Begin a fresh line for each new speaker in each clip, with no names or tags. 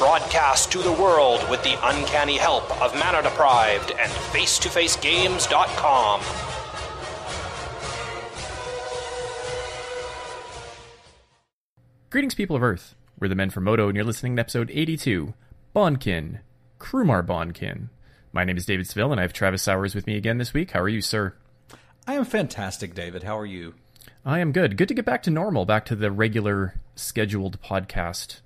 Broadcast to the world with the uncanny help of Mana Deprived and FaceToFaceGames.com.
Greetings, people of Earth. We're the men from MODO, and you're listening to episode 82 Bonkin, Krumar Bonkin. My name is David Seville, and I have Travis Sowers with me again this week. How are you, sir?
I am fantastic, David. How are you?
I am good. Good to get back to normal, back to the regular scheduled podcast.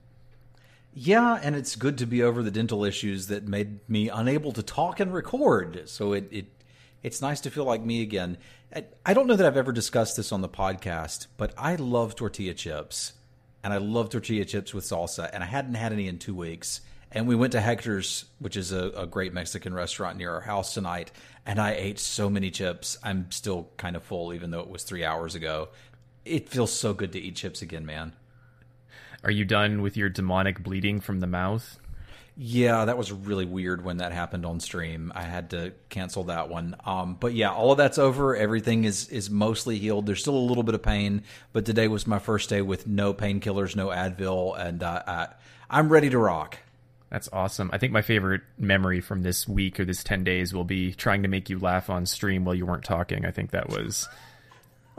Yeah, and it's good to be over the dental issues that made me unable to talk and record. So it, it it's nice to feel like me again. I, don't know that I've ever discussed this on the podcast, but I love tortilla chips and I love tortilla chips with salsa, and I hadn't had any in two weeks. And we went to Hector's, which is a, a, great Mexican restaurant near our house tonight, and I ate so many chips. I'm still kind of full, even though it was three hours ago. It feels so good to eat chips again, man.
Are you done with your demonic bleeding from the mouth?
Yeah, that was really weird when that happened on stream. I had to cancel that one. Um, but yeah, all of that's over. Everything is is mostly healed. There's still a little bit of pain, but today was my first day with no painkillers, no Advil, and uh, I, I'm ready to rock.
That's awesome. I think my favorite memory from this week or this 10 days will be trying to make you laugh on stream while you weren't talking. I think that was.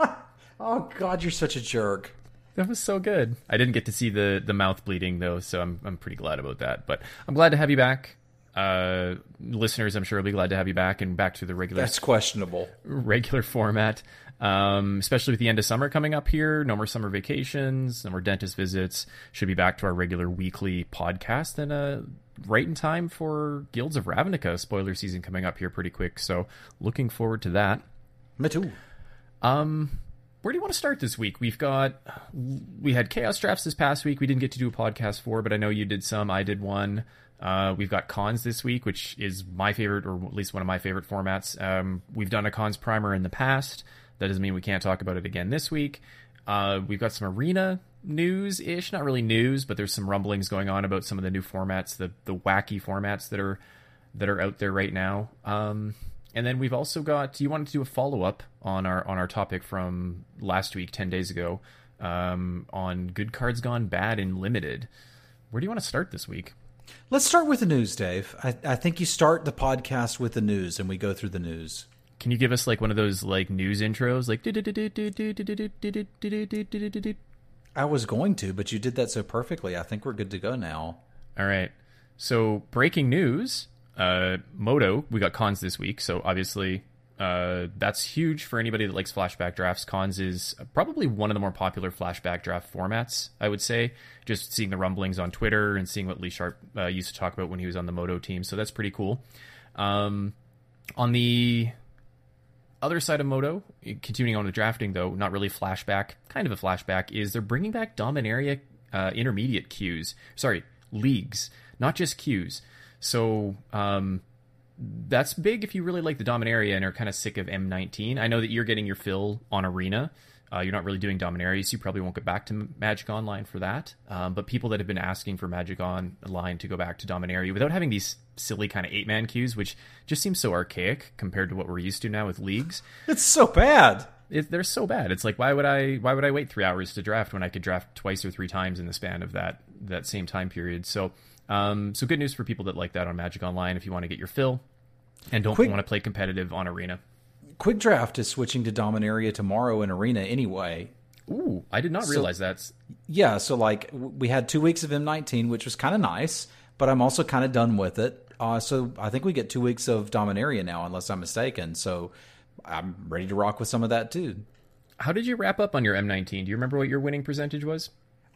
oh, God, you're such a jerk.
That was so good. I didn't get to see the the mouth bleeding though, so I'm I'm pretty glad about that. But I'm glad to have you back. Uh, listeners, I'm sure will be glad to have you back and back to the regular.
That's questionable.
Regular format, um, especially with the end of summer coming up here. No more summer vacations, no more dentist visits. Should be back to our regular weekly podcast and uh, right in time for Guilds of Ravnica spoiler season coming up here pretty quick. So looking forward to that.
Me too.
Um, where do you want to start this week? We've got we had chaos drafts this past week. We didn't get to do a podcast for, but I know you did some. I did one. Uh, we've got cons this week, which is my favorite, or at least one of my favorite formats. Um, we've done a cons primer in the past. That doesn't mean we can't talk about it again this week. Uh, we've got some arena news ish, not really news, but there's some rumblings going on about some of the new formats, the the wacky formats that are that are out there right now. Um, and then we've also got. You wanted to do a follow up on our on our topic from last week, ten days ago, um, on good cards gone bad in limited. Where do you want to start this week?
Let's start with the news, Dave. I, I think you start the podcast with the news, and we go through the news.
Can you give us like one of those like news intros, like?
I was going to, but you did that so perfectly. I think we're good to go now.
All right. So breaking news uh, MODO, we got cons this week, so obviously uh, that's huge for anybody that likes flashback drafts. Cons is probably one of the more popular flashback draft formats, I would say. Just seeing the rumblings on Twitter and seeing what Lee Sharp uh, used to talk about when he was on the MODO team, so that's pretty cool. Um, on the other side of MODO, continuing on with drafting though, not really flashback, kind of a flashback, is they're bringing back Dominaria uh, intermediate queues. Sorry, leagues, not just queues. So um, that's big if you really like the Dominaria and are kind of sick of M19. I know that you're getting your fill on Arena. Uh, you're not really doing Dominaria, so you probably won't get back to Magic Online for that. Um, but people that have been asking for Magic Online to go back to Dominaria without having these silly kind of eight man queues, which just seems so archaic compared to what we're used to now with leagues.
It's so bad.
It, they're so bad. It's like why would I why would I wait three hours to draft when I could draft twice or three times in the span of that that same time period? So um, so good news for people that like that on Magic Online if you want to get your fill and don't Quick, want to play competitive on Arena.
Quick Draft is switching to Dominaria tomorrow in Arena anyway.
Ooh, I did not so, realize that.
Yeah, so like we had two weeks of M19, which was kind of nice, but I'm also kind of done with it. Uh, so I think we get two weeks of Dominaria now, unless I'm mistaken. So I'm ready to rock with some of that too.
How did you wrap up on your M19? Do you remember what your winning percentage was?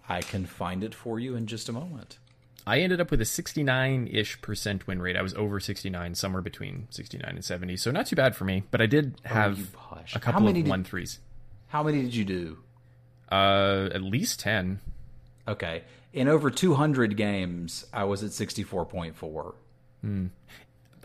I can find it for you in just a moment.
I ended up with a 69 ish percent win rate. I was over 69, somewhere between 69 and 70. So not too bad for me, but I did oh, have oh, a couple of did, one threes.
How many did you do?
Uh, at least 10.
Okay. In over 200 games, I was at 64.4.
Hmm.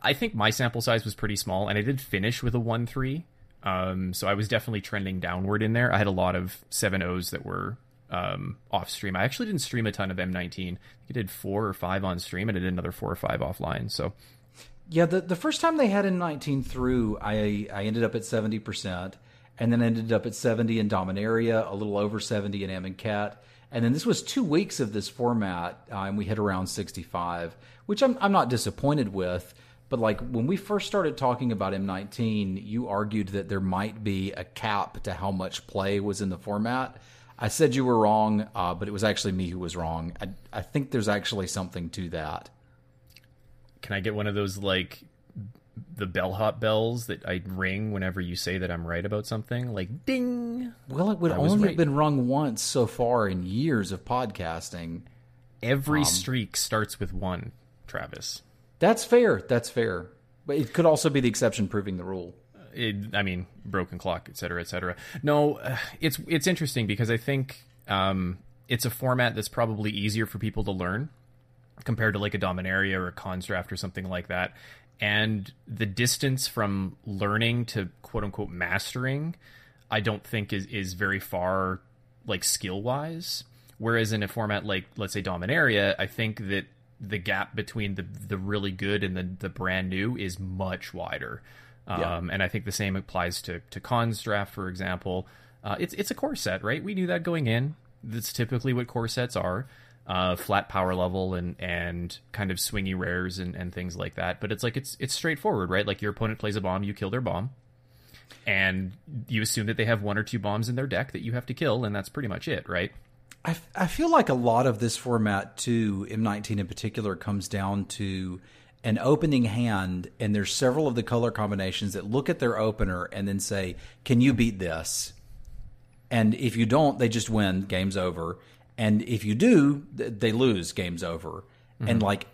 I think my sample size was pretty small, and I did finish with a one three. Um, so I was definitely trending downward in there. I had a lot of seven O's that were um, off stream. I actually didn't stream a ton of M19. I did four or five on stream, and I did another four or five offline. So
yeah, the the first time they had M19 through, I I ended up at seventy percent, and then ended up at seventy in Dominaria, a little over seventy in Amonkhet. And Cat, and then this was two weeks of this format, uh, and we hit around 65, which I'm, I'm not disappointed with. But like when we first started talking about M19, you argued that there might be a cap to how much play was in the format. I said you were wrong, uh, but it was actually me who was wrong. I, I think there's actually something to that.
Can I get one of those like the bellhop bells that I ring whenever you say that I'm right about something? Like ding.
Well, it would
I
only
right.
have been rung once so far in years of podcasting.
Every streak starts with one, Travis.
That's fair. That's fair. But it could also be the exception proving the rule.
It, I mean, broken clock, et cetera, et cetera. No, uh, it's it's interesting because I think um, it's a format that's probably easier for people to learn compared to like a Dominaria or a Cons draft or something like that. And the distance from learning to quote unquote mastering, I don't think is is very far, like skill wise. Whereas in a format like let's say Dominaria, I think that the gap between the the really good and the the brand new is much wider. Um,
Yeah.
and I think the same applies to to cons draft, for example. Uh, it's it's a core set, right? We knew that going in. That's typically what core sets are. Uh, flat power level and and kind of swingy rares and, and things like that. But it's like it's it's straightforward, right? Like your opponent plays a bomb, you kill their bomb, and you assume that they have one or two bombs in their deck that you have to kill, and that's pretty much it, right?
I, f- I feel like a lot of this format, too, M19 in particular, comes down to an opening hand, and there's several of the color combinations that look at their opener and then say, Can you beat this? And if you don't, they just win, game's over. And if you do, they lose, game's over. And mm-hmm. like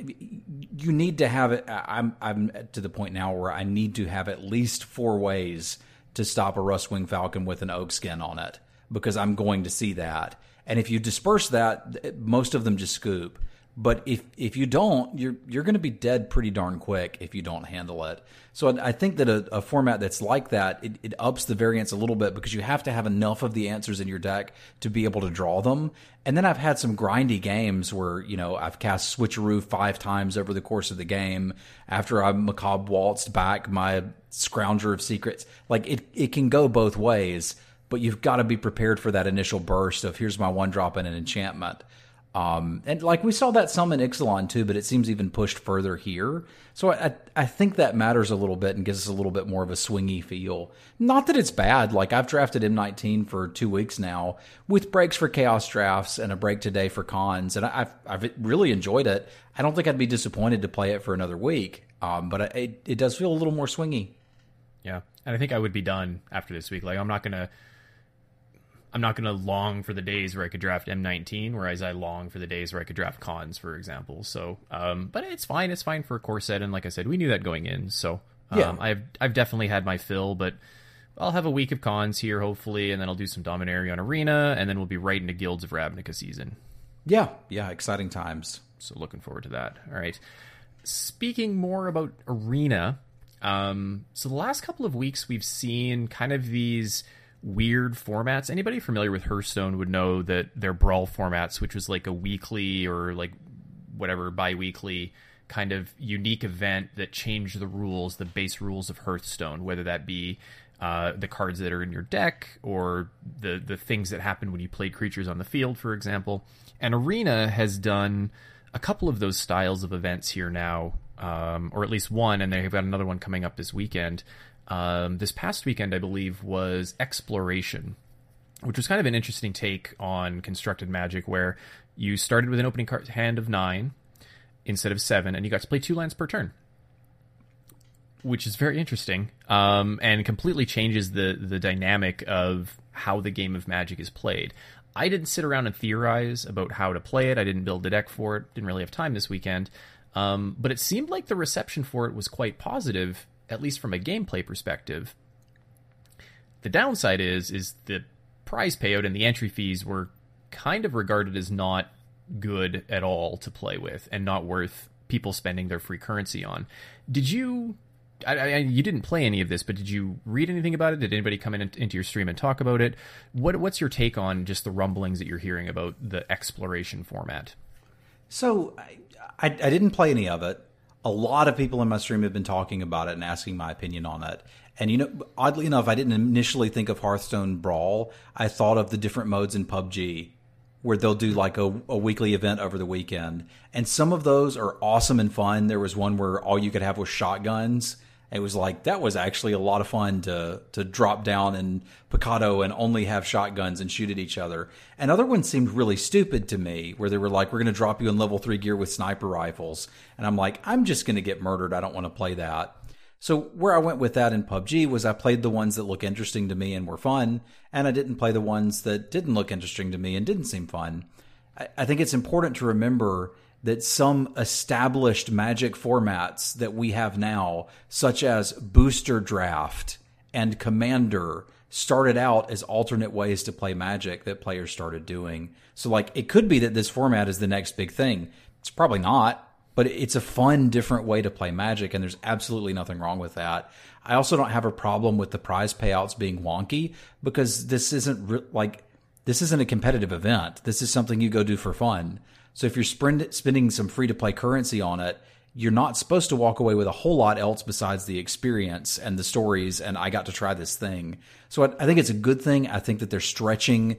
you need to have it. I'm I'm to the point now where I need to have at least four ways to stop a Rustwing Falcon with an oak skin on it because I'm going to see that. And if you disperse that, most of them just scoop. But if if you don't, you're you're going to be dead pretty darn quick if you don't handle it. So I I think that a, a format that's like that it, it ups the variance a little bit because you have to have enough of the answers in your deck to be able to draw them. And then I've had some grindy games where you know I've cast switcheroo five times over the course of the game after I macabre waltzed back my scrounger of secrets. Like it it can go both ways, but you've got to be prepared for that initial burst of here's my one drop and an enchantment. Um, and like we saw that some in Ixalan too, but it seems even pushed further here. So I, I think that matters a little bit and gives us a little bit more of a swingy feel. Not that it's bad. Like I've drafted M19 for two weeks now with breaks for chaos drafts and a break today for cons, and I've I've really enjoyed it. I don't think I'd be disappointed to play it for another week. Um, but it, it does feel a little more swingy.
Yeah, and I think I would be done after this week. Like I'm not gonna, I'm not gonna long for the days where I could draft M19, whereas I long for the days where I could draft cons, for example. So, um, but it's fine. It's fine for a core set, and like I said, we knew that going in. So, um,
Yeah.
I've I've definitely had my fill, but I'll have a week of cons here, hopefully, and then I'll do some Dominaria on Arena, and then we'll be right into Guilds of Ravnica season.
Yeah, yeah, exciting times.
So looking forward to that. All right. Speaking more about Arena, um, so the last couple of weeks we've seen kind of these weird formats. Anybody familiar with Hearthstone would know that their brawl formats, which was like a weekly or like whatever bi-weekly kind of unique event that changed the rules, the base rules of Hearthstone, whether that be uh, the cards that are in your deck or the the things that happen when you play creatures on the field, for example. And Arena has done a couple of those styles of events here now, um, or at least one, and they've got another one coming up this weekend. Um, this past weekend, I believe, was Exploration, which was kind of an interesting take on constructed magic, where you started with an opening card hand of nine instead of seven, and you got to play two lands per turn, which is very interesting um, and completely changes the the dynamic of how the game of Magic is played. I didn't sit around and theorize about how to play it. I didn't build a deck for it. Didn't really have time this weekend. Um, but it seemed like the reception for it was quite positive, at least from a gameplay perspective. The downside is is the prize payout and the entry fees were kind of regarded as not good at all to play with and not worth people spending their free currency on. Did you? I, I, you didn't play any of this, but did you read anything about it? Did anybody come in into your stream and talk about it? What What's your take on just the rumblings that you're hearing about the exploration format?
So I, I, I didn't play any of it. A lot of people in my stream have been talking about it and asking my opinion on it. And you know, oddly enough, I didn't initially think of Hearthstone Brawl. I thought of the different modes in PUBG where they'll do like a, a, weekly event over the weekend. And some of those are awesome and fun. There was one where all you could have was shotguns. It was like that was actually a lot of fun to to drop down in Pecado and only have shotguns and shoot at each other. And other ones seemed really stupid to me, where they were like, "We're going to drop you in level three gear with sniper rifles," and I'm like, "I'm just going to get murdered. I don't want to play that." So where I went with that in PUBG was I played the ones that look interesting to me and were fun, and I didn't play the ones that didn't look interesting to me and didn't seem fun. I, I think it's important to remember that some established magic formats that we have now, such as booster draft and commander, started out as alternate ways to play magic that players started doing. So like it could be that this format is the next big thing. It's probably not but it's a fun, different way to play Magic, and there's absolutely nothing wrong with that. I also don't have a problem with the prize payouts being wonky because this isn't re- like this isn't a competitive event. This is something you go do for fun. So if you're spending some free to play currency on it, you're not supposed to walk away with a whole lot else besides the experience and the stories. And I got to try this thing. So I, I think it's a good thing. I think that they're stretching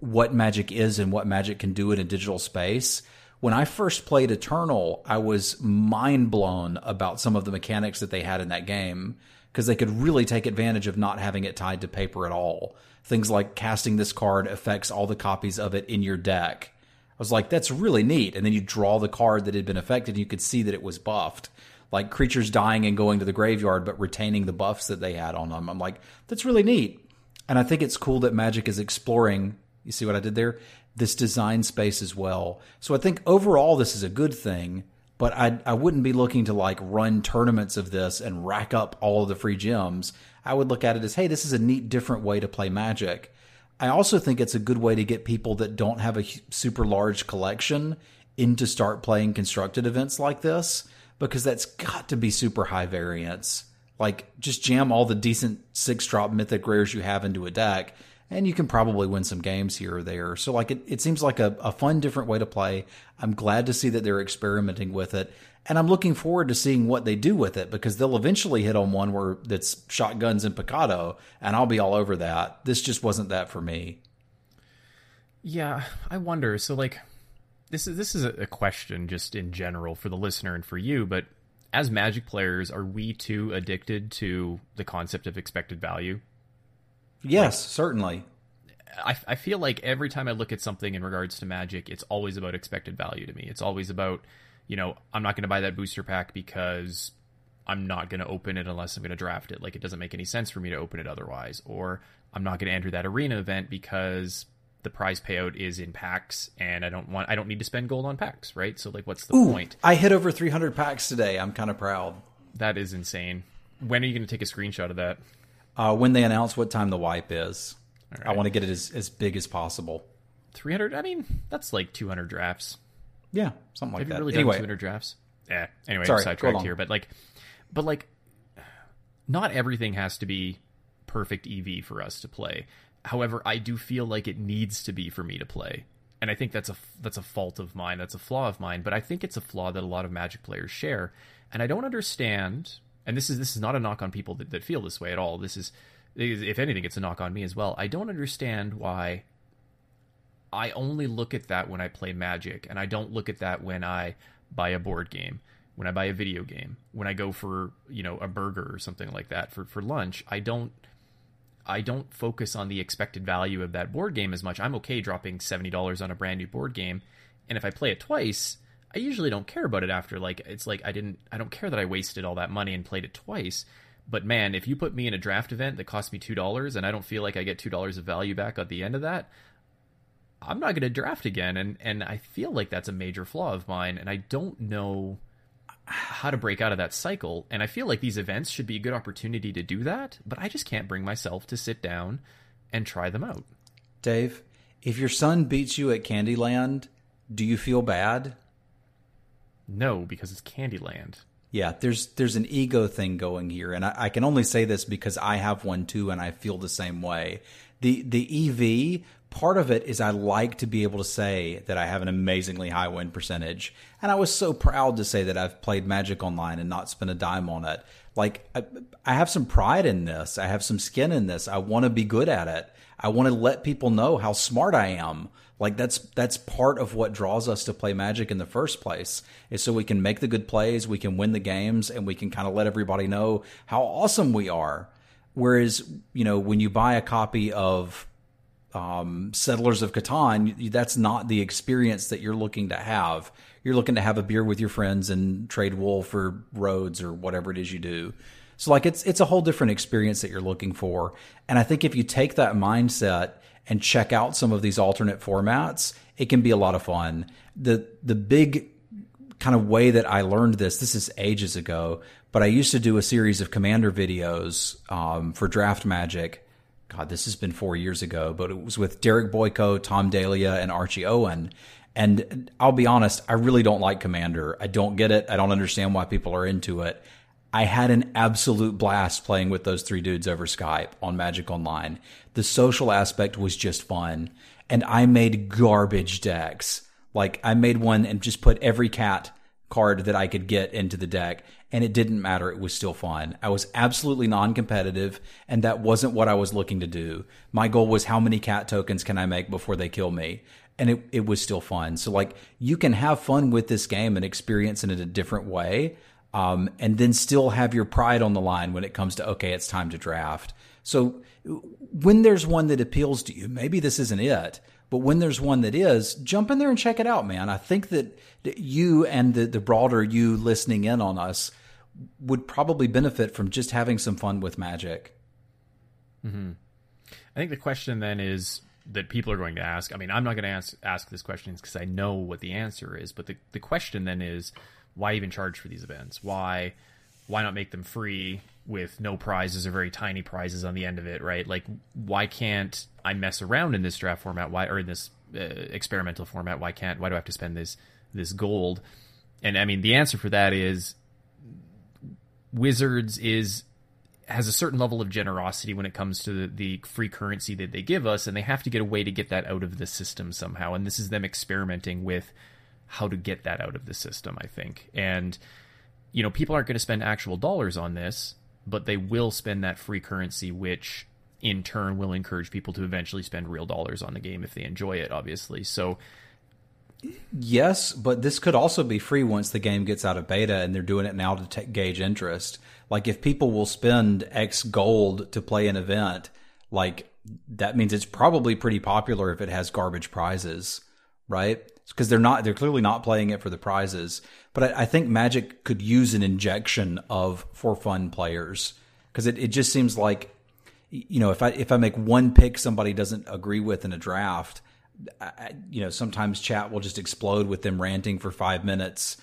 what Magic is and what Magic can do in a digital space when I first played Eternal, I was mind blown about some of the mechanics that they had in that game because they could really take advantage of not having it tied to paper at all. Things like casting this card affects all the copies of it in your deck. I was like, that's really neat. And then you draw the card that had been affected, and you could see that it was buffed. Like creatures dying and going to the graveyard, but retaining the buffs that they had on them. I'm like, that's really neat. And I think it's cool that Magic is exploring. You see what I did there? this design space as well. So I think overall this is a good thing, but I I wouldn't be looking to like run tournaments of this and rack up all of the free gems. I would look at it as, hey, this is a neat different way to play Magic. I also think it's a good way to get people that don't have a super large collection in to start playing constructed events like this because that's got to be super high variance. Like just jam all the decent six drop mythic rares you have into a deck and you can probably win some games here or there. So like it, it seems like a, a fun, different way to play. I'm glad to see that they're experimenting with it. And I'm looking forward to seeing what they do with it because they'll eventually hit on one where that's shotguns and Pecado, and I'll be all over that. This just wasn't that for me.
Yeah, I wonder. So like this is this is a question just in general for the listener and for you, but as magic players, are we too addicted to the concept of expected value?
Yes, certainly.
I, I feel like every time I look at something in regards to Magic, it's always about expected value to me. It's always about, you know, I'm not going to buy that booster pack because I'm not going to open it unless I'm going to draft it. Like, it doesn't make any sense for me to open it otherwise. Or I'm not going to enter that arena event because the prize payout is in packs and I don't want, I don't need to spend gold on packs, right? So, like, what's the
Ooh,
point?
I hit over 300 packs today. I'm kind of proud.
That is insane. When are you going to take a screenshot of that?
uh, when they announce what time the wipe is. Right. I want to get it as, as big as possible.
300? I mean, that's like 200 drafts.
Yeah, something like
Have
that.
You really
anyway,
done 200 drafts? Yeah. Anyway,
Sorry,
I'm sidetracked here, but like, but like, not everything has to be perfect EV for us to play. However, I do feel like it needs to be for me to play, and I think that's a that's a fault of mine. That's a flaw of mine. But I think it's a flaw that a lot of Magic players share, and I don't understand and this is this is not a knock on people that, that feel this way at all. This is, if anything, it's a knock on me as well. I don't understand why I only look at that when I play Magic, and I don't look at that when I buy a board game, when I buy a video game, when I go for you know a burger or something like that for for lunch. I don't. I don't focus on the expected value of that board game as much. I'm okay dropping seventy dollars on a brand new board game, and if I play it twice, I usually don't care about it after. Like it's like I didn't I don't care that I wasted all that money and played it twice. But man, if you put me in a draft event that cost me two dollars and I don't feel like I get two dollars of value back at the end of that, I'm not going to draft again. And and I feel like that's a major flaw of mine, and I don't know how to break out of that cycle. And I feel like these events should be a good opportunity to do that, but I just can't bring myself to sit down and try them out.
Dave, if your son beats you at Candyland, do you feel bad?
No, because it's Candyland.
Yeah, there's there's an ego thing going here, and I, I can only say this because I have one too, and I feel the same way. The the EV part of it is I like to be able to say that I have an amazingly high win percentage, and I was so proud to say that I've played Magic Online and not spent a dime on it. Like I, I have some pride in this. I have some skin in this. I want to be good at it. I want to let people know how smart I am. Like that's that's part of what draws us to play Magic in the first place. Is so we can make the good plays, we can win the games, and we can kind of let everybody know how awesome we are. Whereas, you know, when you buy a copy of um, Settlers of Catan, that's not the experience that you're looking to have. You're looking to have a beer with your friends and trade wool for roads or whatever it is you do. So like it's it's a whole different experience that you're looking for. And I think if you take that mindset and check out some of these alternate formats, it can be a lot of fun. The the big kind of way that I learned this, this is ages ago, but I used to do a series of commander videos um, for Draft Magic. God, this has been four years ago, but it was with Derek Boyko, Tom Dalia, and Archie Owen. And I'll be honest, I really don't like Commander. I don't get it. I don't understand why people are into it. I had an absolute blast playing with those three dudes over Skype on Magic Online. The social aspect was just fun. And I made garbage decks. Like I made one and just put every cat card that I could get into the deck and it didn't matter. It was still fun. I was absolutely non-competitive and that wasn't what I was looking to do. My goal was how many cat tokens can I make before they kill me? And it, it was still fun. So like you can have fun with this game and experience it in a different way um, and then still have your pride on the line when it comes to okay, it's time to draft. So when there's one that appeals to you, maybe this isn't it, but when there's one that is, jump in there and check it out, man. I think that you and the, the broader you listening in on us would probably benefit from just having some fun with magic.
Mm-hmm. I think the question then is that people are going to ask. I mean, I'm not going to ask ask this question because I know what the answer is, but the the question then is why even charge for these events? Why why not make them free with no prizes or very tiny prizes on the end of it, right? Like why can't I mess around in this draft format? Why or in this uh, experimental format? Why can't why do I have to spend this this gold? And I mean the answer for that is Wizards is has a certain level of generosity when it comes to the, the, free currency that they give us, and they have to get a way to get that out of the system somehow. And this is them experimenting with how to get that out of the system, I think. And, you know, people aren't going to spend actual dollars on this, but they will spend that free currency, which in turn will encourage people to eventually spend real dollars on the game if they enjoy it, obviously. So,
yes, but this could also be free once the game gets out of beta and they're doing it now to t- gauge interest. Like, if people will spend X gold to play an event, like, that means it's probably pretty popular if it has garbage prizes, right? because they're not they're clearly not playing it for the prizes. But I, I think Magic could use an injection of for fun players because it, it just seems like you know if I if I make one pick somebody doesn't agree with in a draft, I, you know sometimes chat will just explode with them ranting for five minutes.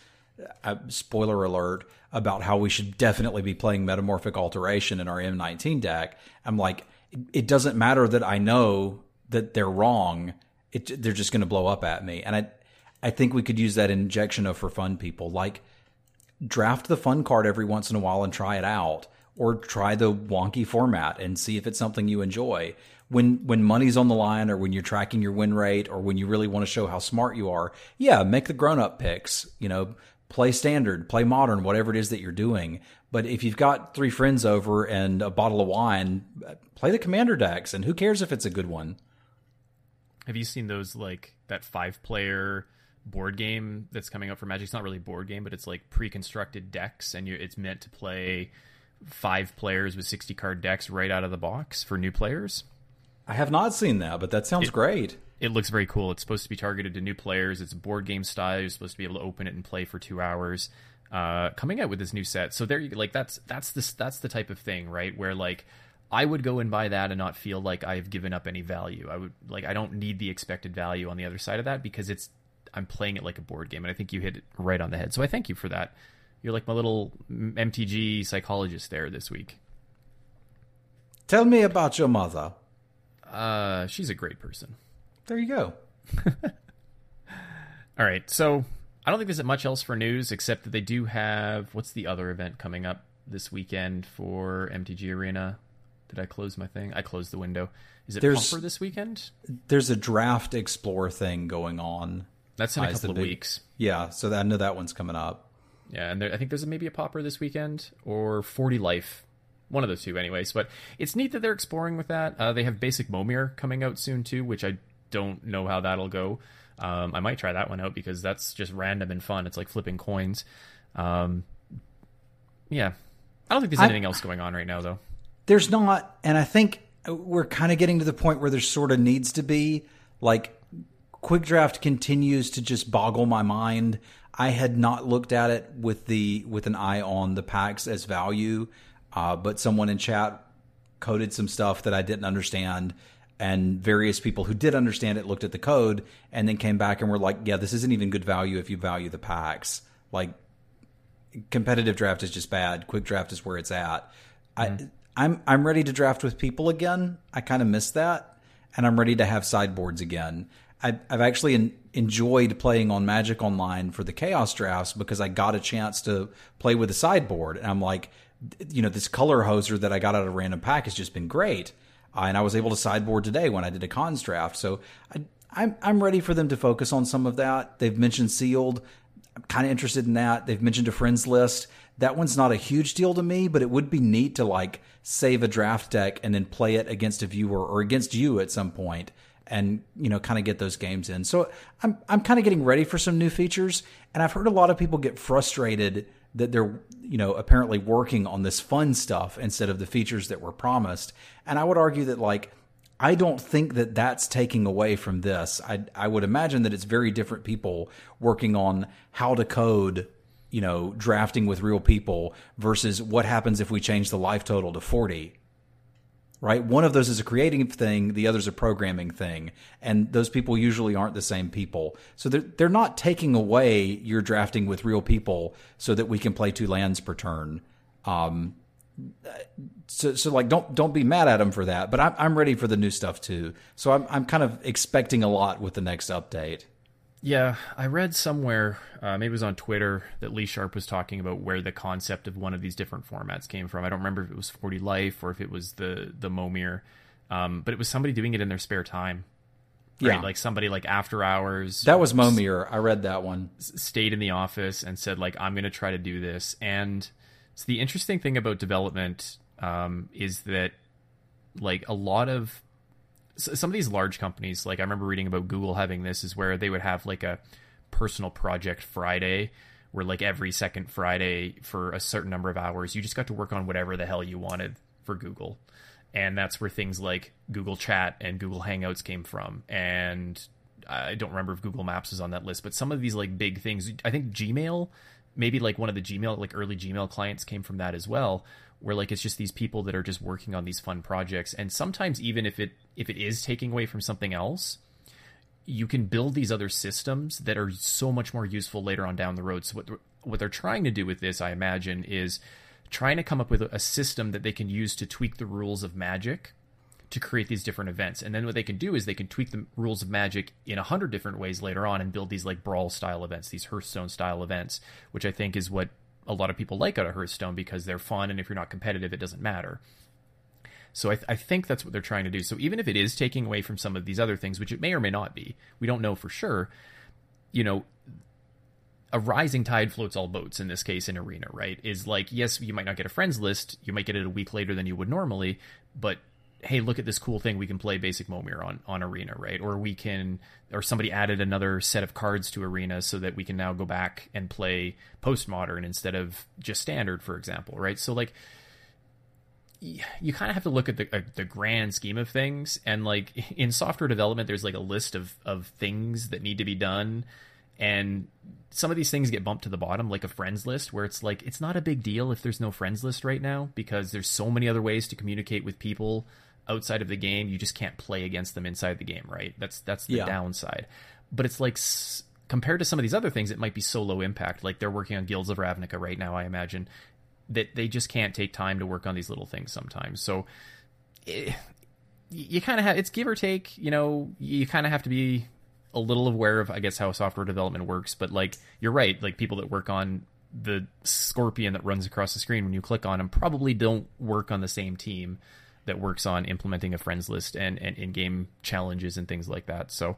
Uh, spoiler alert about how we should definitely be playing metamorphic alteration in our M19 deck. I'm like, it doesn't matter that I know that they're wrong it, they're just going to blow up at me. And I, I think we could use that injection of for fun people. Like draft the fun card every once in a while and try it out, or try the wonky format and see if it's something you enjoy. When when money's on the line, or when you're tracking your win rate, or when you really want to show how smart you are, yeah, make the grown up picks. You know, play standard, play modern, whatever it is that you're doing. But if you've got three friends over and a bottle of wine, play the commander decks, and who cares if it's a good one.
Have you seen those like that five player board game that's coming up for Magic? It's not really a board game, but it's like pre-constructed decks, and it's meant to play five players with sixty card decks right out of the box for new players.
I have not seen that, but that sounds
it,
great.
It looks very cool. It's supposed to be targeted to new players. It's board game style. You're supposed to be able to open it and play for two hours. Uh, coming out with this new set, so there you like that's that's this that's the type of thing, right? Where like I would go and buy that and not feel like I've given up any value. I would like I don't need the expected value on the other side of that because it's I'm playing it like a board game and I think you hit it right on the head. So I thank you for that. You're like my little MTG psychologist there this week.
Tell me about your mother.
Uh, she's a great person.
There you go.
All right, so I don't think there's much else for news except that they do have what's the other event coming up this weekend for MTG Arena? Did I close my thing? I closed the window. Is it
There's-
Pauper this weekend?
There's a draft explore thing going on.
That's in a couple of
big-
weeks.
Yeah, so that, I know that one's coming up.
Yeah, and there, I think there's maybe a Pauper this weekend or 40 Life. One of those two, anyways. But it's neat that they're exploring with that. Uh, they have Basic Momir coming out soon, too, which I don't know how that'll go. Um, I might try that one out because that's just random and fun. It's like flipping coins. Um, yeah. I don't think there's
I-
anything else going on right now, though.
There's not, and I think we're kind of getting to the point where there sort of needs to be. Like, Quick Draft continues to just boggle my mind. I had not looked at it with the with an eye on the packs as value, uh, but someone in chat coded some stuff that I didn't understand, and various people who did understand it looked at the code and then came back and were like, "Yeah, this isn't even good value if you value the packs." Like, competitive draft is just bad. Quick draft is where it's at. I I'm I'm ready to draft with people again. I kind of miss that, and I'm ready to have sideboards again. I, I've actually en- enjoyed playing on Magic Online for the Chaos drafts because I got a chance to play with a sideboard, and I'm like, you know, this color hoser that I got out of a random pack has just been great. Uh, and I was able to sideboard today when I did a cons draft. So I, I'm I'm ready for them to focus on some of that. They've mentioned sealed. I'm kind of interested in that. They've mentioned a friends list. That one's not a huge deal to me, but it would be neat to like save a draft deck and then play it against a viewer or against you at some point and you know kind of get those games in. So I'm I'm kind of getting ready for some new features and I've heard a lot of people get frustrated that they're you know apparently working on this fun stuff instead of the features that were promised. And I would argue that like I don't think that that's taking away from this. I I would imagine that it's very different people working on how to code, you know, drafting with real people versus what happens if we change the life total to 40. Right? One of those is a creative thing, the other's a programming thing, and those people usually aren't the same people. So they're they're not taking away your drafting with real people so that we can play two lands per turn. Um, so, so like don't don't be mad at them for that. But I'm I'm ready for the new stuff too. So I'm I'm kind of expecting a lot with the next update.
Yeah, I read somewhere, uh, maybe it was on Twitter, that Lee Sharp was talking about where the concept of one of these different formats came from. I don't remember if it was 40 Life or if it was the the Momir, um, but it was somebody doing it in their spare time. Right?
Yeah.
like somebody like after hours.
That was Momir. I read that one.
stayed in the office and said like I'm going to try to do this. And so the interesting thing about development um, is that like a lot of some of these large companies, like I remember reading about Google having this, is where they would have like a personal project Friday. Where like every second Friday for a certain number of hours, you just got to work on whatever the hell you wanted for Google, and that's where things like Google Chat and Google Hangouts came from. And I don't remember if Google Maps is on that list, but some of these like big things, I think Gmail, maybe like one of the Gmail, like early Gmail clients came from that as well, where like it's just these people that are just working on these fun projects. And sometimes even if it if it is taking away from something else, you can build these other systems that are so much more useful later on down the road. So what what they're trying to do with this, I imagine, is trying to come up with a, a system that they can use to tweak the rules of Magic to create these different events. And then what they can do is they can tweak the rules of Magic in a hundred different ways later on and build these like brawl style events, these Hearthstone style events, which I think is what a lot of people like out of Hearthstone because they're fun and if you're not competitive, it doesn't matter. So I, th- I think that's what they're trying to do. So even if it is taking away from some of these other things, which it may or may not be, we don't know for sure. You know, a rising tide floats all boats in this case in arena, right? Is like yes, you might not get a friends list, you might get it a week later than you would normally, but hey, look at this cool thing we can play basic Momir on on arena, right? Or we can or somebody added another set of cards to arena so that we can now go back and play postmodern instead of just standard, for example, right? So like you kind of have to look at the uh, the grand scheme of things and like in software development there's like a list of of things that need to be done and some of these things get bumped to the bottom like a friends list where it's like it's not a big deal if there's no friends list right now because there's so many other ways to communicate with people outside of the game you just can't play against them inside the game right that's that's the
Yeah.
downside but it's like s- compared to some of these other things it might be so low impact like they're working on guilds of ravnica right now i imagine that they just can't take time to work on these little things sometimes. So eh, you kind of have it's give or take. You know, you kind of have to be a little aware of I guess how software development works, but like you're right, like people that work on the scorpion that runs across the screen when you click on them probably don't work on the same team that works on implementing a friends list and, and in-game challenges and things like that. So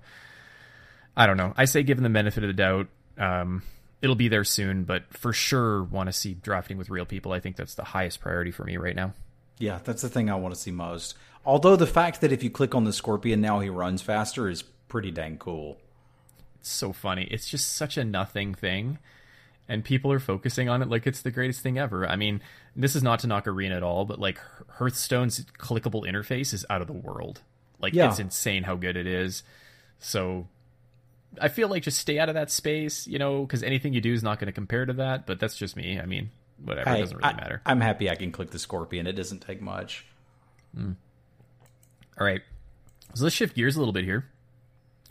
I don't know. I say given the benefit of the doubt, um, it'll be there soon, but for sure want to see drafting with real people. I think that's the highest priority for me right now.
Yeah, that's the thing I want to see most. Although the fact that if you click on the scorpion now he runs faster is pretty dang cool.
It's so funny. It's just such a nothing thing and people are focusing on it like it's the greatest thing ever. I mean, this is not to knock Arena at all, but like Hearthstone's clickable interface is out of the world. Like yeah. it's insane how good it is. So I feel like just stay out of that space, you know, because anything you do is not going to compare to that. But that's just me. I mean, whatever. it doesn't really
I,
matter.
I'm happy I can click the Scorpion. It doesn't take much.
Mm. All right. So let's shift gears a little bit here.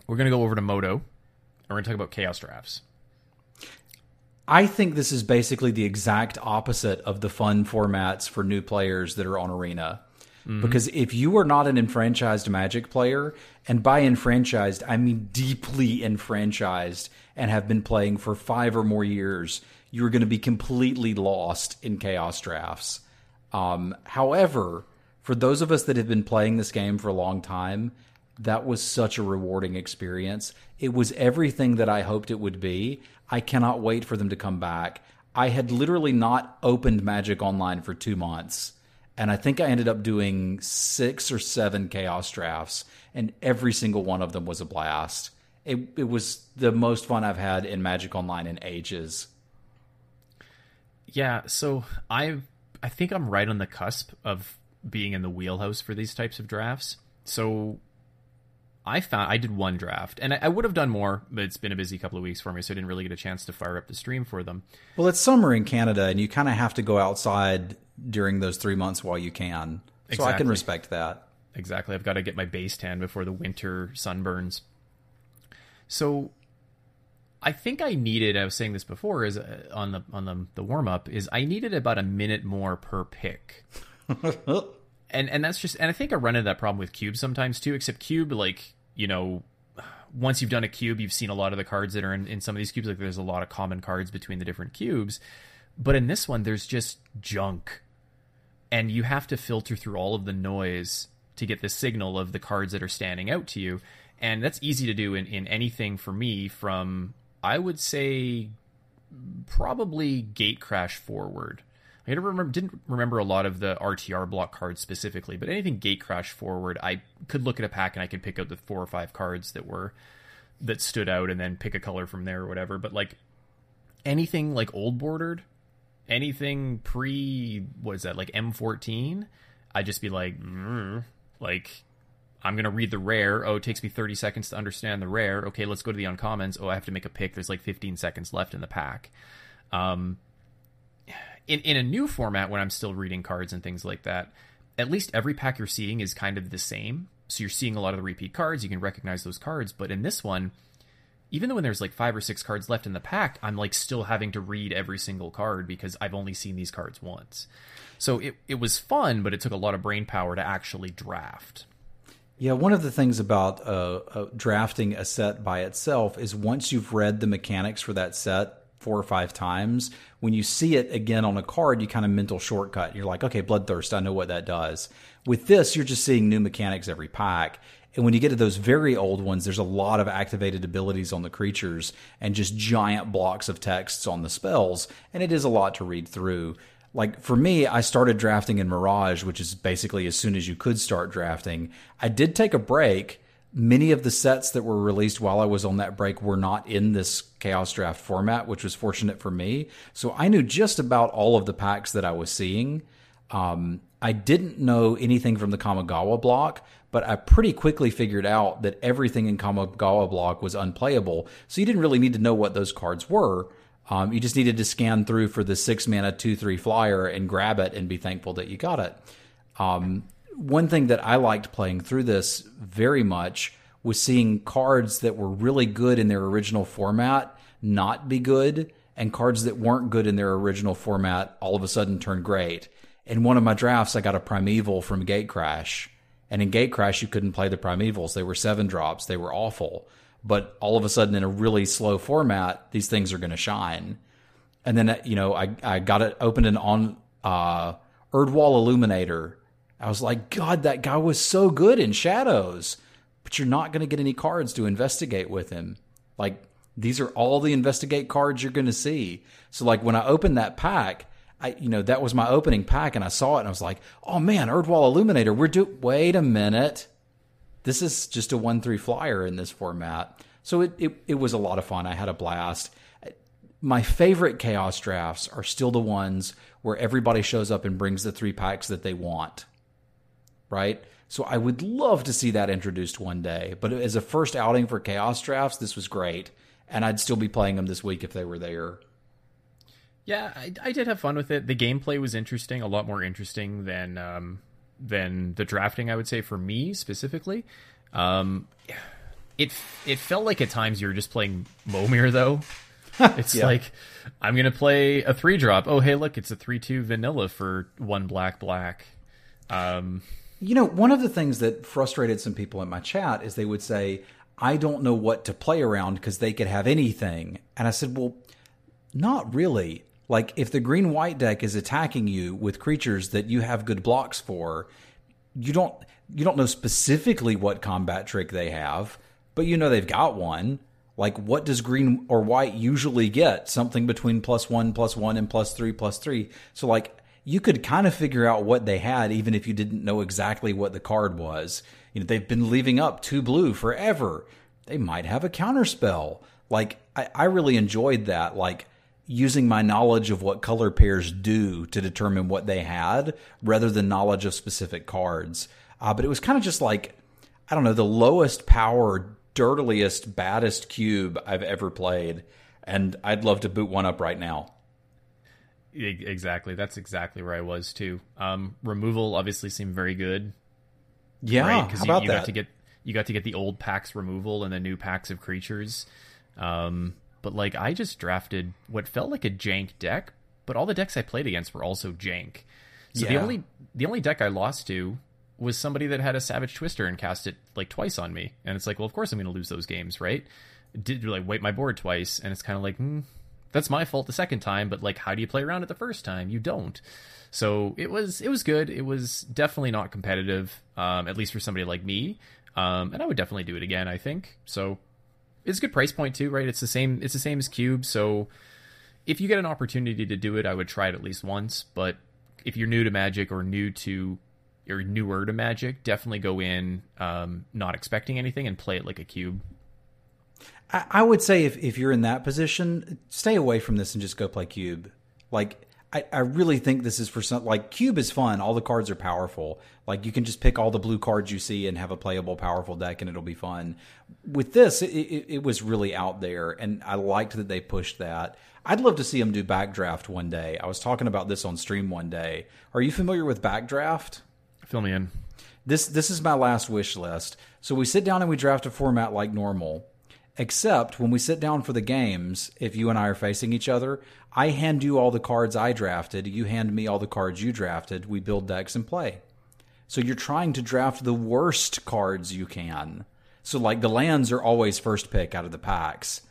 We're going to go over to MODO. And we're going to talk about Chaos Drafts.
I think this is basically the exact opposite of the fun formats for new players that are on Arena. Mm-hmm. Because if you are not an enfranchised Magic player, and by enfranchised, I mean deeply enfranchised and have been playing for five or more years, you're going to be completely lost in chaos drafts. Um, however, for those of us that have been playing this game for a long time, that was such a rewarding experience. It was everything that I hoped it would be. I cannot wait for them to come back. I had literally not opened Magic Online for two months. And I think I ended up doing six or seven chaos drafts, and every single one of them was a blast. It, it was the most fun I've had in Magic Online in ages.
Yeah, so I I think I'm right on the cusp of being in the wheelhouse for these types of drafts. So I found I did one draft, and I, I, would have done more, but it's been a busy couple of weeks for me, so I didn't really get a chance to fire up the stream for them.
Well, it's summer in Canada, and you kind of have to go outside during those three months while you can. So. I can respect that.
Exactly, I've got to get my base tan before the winter sunburns. So, I think I needed. I was saying this before, is uh, on the on the the warm up, is I needed about a minute more per pick. and and that's just and I think I run into that problem with cube sometimes too. Except cube, like you know, once you've done a cube, you've seen a lot of the cards that are in, in some of these cubes. Like there's a lot of common cards between the different cubes, but in this one, there's just junk, and you have to filter through all of the noise to get the signal of the cards that are standing out to you. And that's easy to do in, in anything for me from I would say probably Gatecrash forward I remember, didn't remember a lot of the RTR block cards specifically, but anything Gatecrash forward, I could look at a pack and I could pick out the four or five cards that were that stood out, and then pick a color from there or whatever. But like anything like old bordered, anything pre what is that like M14, I'd just be like, mm, like I'm gonna read the rare. Oh, it takes me 30 seconds to understand the rare. Okay, let's go to the uncommons. Oh, I have to make a pick. There's like 15 seconds left in the pack. Um, in in a new format when I'm still reading cards and things like that, at least every pack you're seeing is kind of the same. So you're seeing a lot of the repeat cards, you can recognize those cards, but in this one, even though when there's like five or six cards left in the pack, I'm like still having to read every single card because I've only seen these cards once. So it it was fun, but it took a lot of brain power to actually draft.
Yeah, one of the things about uh, uh, drafting a set by itself is once you've read the mechanics for that set, four or five times, when you see it again on a card, you kind of mental shortcut. You're like, okay, Bloodthirst, I know what that does. With this, you're just seeing new mechanics every pack. And when you get to those very old ones, there's a lot of activated abilities on the creatures and just giant blocks of texts on the spells. And it is a lot to read through. Like for me, I started drafting in Mirage, which is basically as soon as you could start drafting. I did take a break many of the sets that were released while I was on that break were not in this Chaos Draft format, which was fortunate for me. So I knew just about all of the packs that I was seeing. Um, I didn't know anything from the Kamigawa block, but I pretty quickly figured out that everything in Kamigawa block was unplayable. So you didn't really need to know what those cards were. Um, you just needed to scan through for the six mana, two, three flyer and grab it and be thankful that you got it. Um, one thing that I liked playing through this very much was seeing cards that were really good in their original format not be good, and cards that weren't good in their original format all of a sudden turn great. In one of my drafts, I got a Primeval from Gatecrash, and in Gatecrash, you couldn't play the Primevals. They were seven drops, they were awful. but all of a sudden in a really slow format, these things are going to shine. And then you know, I I got it opened and on uh, Erdwal Illuminator. I was like, God, that guy was so good in Shadows, but you're not going to get any cards to investigate with him. Like these are all the investigate cards you're going to see. So like when I opened that pack, I you know that was my opening pack, and I saw it, and I was like, oh man, Erdwal Illuminator. We're do. Wait a minute, this is just a one three flyer in this format. So it, it it was a lot of fun. I had a blast. My favorite chaos drafts are still the ones where everybody shows up and brings the three packs that they want. Right? So I would love to see that introduced one day. But as a first outing for chaos drafts, this was great. And I'd still be playing them this week if they were there.
Yeah, I, I did have fun with it. The gameplay was interesting, a lot more interesting than um, than the drafting. I would say for me specifically, um, it it felt like at times you were just playing Momir though. It's
Yeah.
like I'm gonna play a three drop. Oh hey, look, it's a three two vanilla for one black black. Um,
You know, one of the things that frustrated some people in my chat is they would say, I don't know what to play around because they could have anything. And I said, well, not really. Like, if the green white deck is attacking you with creatures that you have good blocks for, you don't you don't know specifically what combat trick they have, but you know they've got one. Like, what does green or white usually get? Something between plus one, plus one, and plus three, plus three. So, like, you could kind of figure out what they had, even if you didn't know exactly what the card was. You know, they've been leaving up two blue forever. They might have a counterspell. Like, I, I really enjoyed that. Like, using my knowledge of what color pairs do to determine what they had rather than knowledge of specific cards. Uh, but it was kind of just like, I don't know, the lowest power, dirtiest, baddest cube I've ever played. And I'd love to boot one up right now.
Exactly, that's exactly where I was too. Um, removal obviously seemed very good.
Yeah,
right?
how
you,
about
you
that?
got to get you got to get the old packs removal and the new packs of creatures. Um, but like I just drafted what felt like a jank deck, but all the decks I played against were also jank. So the only the only deck I lost to was somebody that had a Savage Twister and cast it like twice on me, and it's like, well, of course I'm going to lose those games, right? Did like wipe my board twice, and it's kind of like, hmm, that's my fault the second time, but like, how do you play around it the first time? You don't. So it was it was good. It was definitely not competitive, um, at least for somebody like me. Um, and I would definitely do it again. I think so. It's a good price point too, right? It's the same. It's the same as Cube. So if you get an opportunity to do it, I would try it at least once. But if you're new to Magic or new to or newer to Magic, definitely go in um, not expecting anything and play it like a cube.
I, I would say if, if you're in that position, stay away from this and just go play Cube. Like, I, I really think this is for some, like, Cube is fun. All the cards are powerful. Like, you can just pick all the blue cards you see and have a playable, powerful deck, and it'll be fun. With this, it, it, it was really out there, and I liked that they pushed that. I'd love to see them do Backdraft one day. I was talking about this on stream one day. Are you familiar with Backdraft?
Fill me in.
This this is my last wish list. So we sit down and we draft a format like normal. Except when we sit down for the games, if you and I are facing each other, I hand you all the cards I drafted, you hand me all the cards you drafted, we build decks and play. So you're trying to draft the worst cards you can. So like the lands are always first pick out of the packs.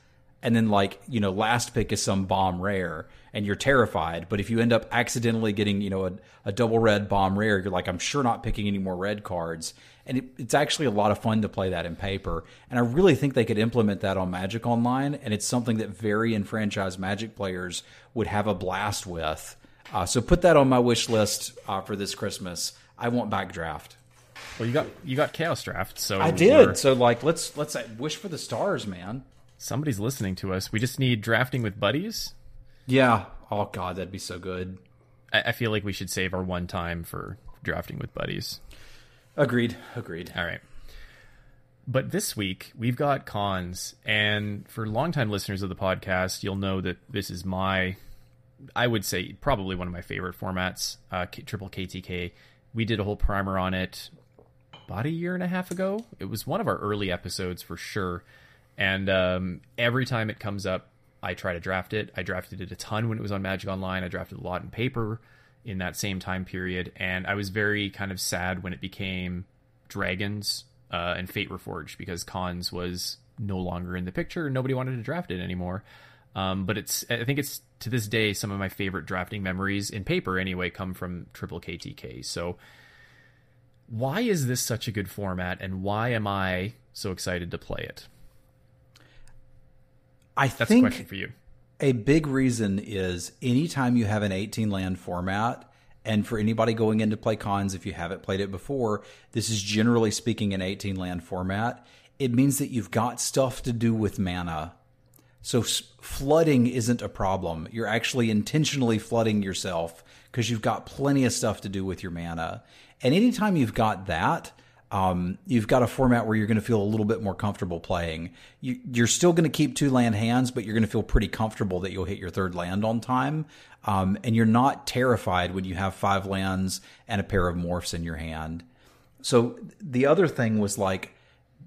And then like, you know, last pick is some bomb rare and you're terrified. But if you end up accidentally getting, you know, a, a double red bomb rare, you're like, I'm sure not picking any more red cards. And it, it's actually a lot of fun to play that in paper. And I really think they could implement that on Magic Online. And it's something that very enfranchised Magic players would have a blast with. Uh, so put that on my wish list uh, for this Christmas. I want Backdraft.
Well, you got you got Chaos Draft, so
I did. So like, let's let's uh, wish for the stars, man.
Somebody's listening to us. We just need drafting with buddies.
Yeah. Oh God, that'd be so good.
I, I feel like we should save our one time for drafting with buddies.
Agreed. Agreed.
All right. But this week we've got Khans, and for longtime listeners of the podcast, you'll know that this is my, I would say probably one of my favorite formats, uh, K- Triple KTK. We did a whole primer on it about a year and a half ago. It was one of our early episodes for sure, and um, every time it comes up, I try to draft it. I drafted it a ton when it was on Magic Online. I drafted a lot in paper in that same time period, and I was very kind of sad when it became Dragons uh, and Fate Reforged because Khans was no longer in the picture. Nobody wanted to draft it anymore. Um, but it's I think it's to this day some of my favorite drafting memories in paper anyway come from Triple KTK. So why is this such a good format, and why am I so excited to play it?
I
That's
think
a question for you.
A big reason is anytime you have an 18 land format, and for anybody going in to play Khans, if you haven't played it before, this is generally speaking an 18 land format. It means that you've got stuff to do with mana. So flooding isn't a problem. You're actually intentionally flooding yourself because you've got plenty of stuff to do with your mana. And anytime you've got that, um, you've got a format where you're going to feel a little bit more comfortable playing. You, are still going to keep two land hands, but you're going to feel pretty comfortable that you'll hit your third land on time. Um, and you're not terrified when you have five lands and a pair of morphs in your hand. So the other thing was like,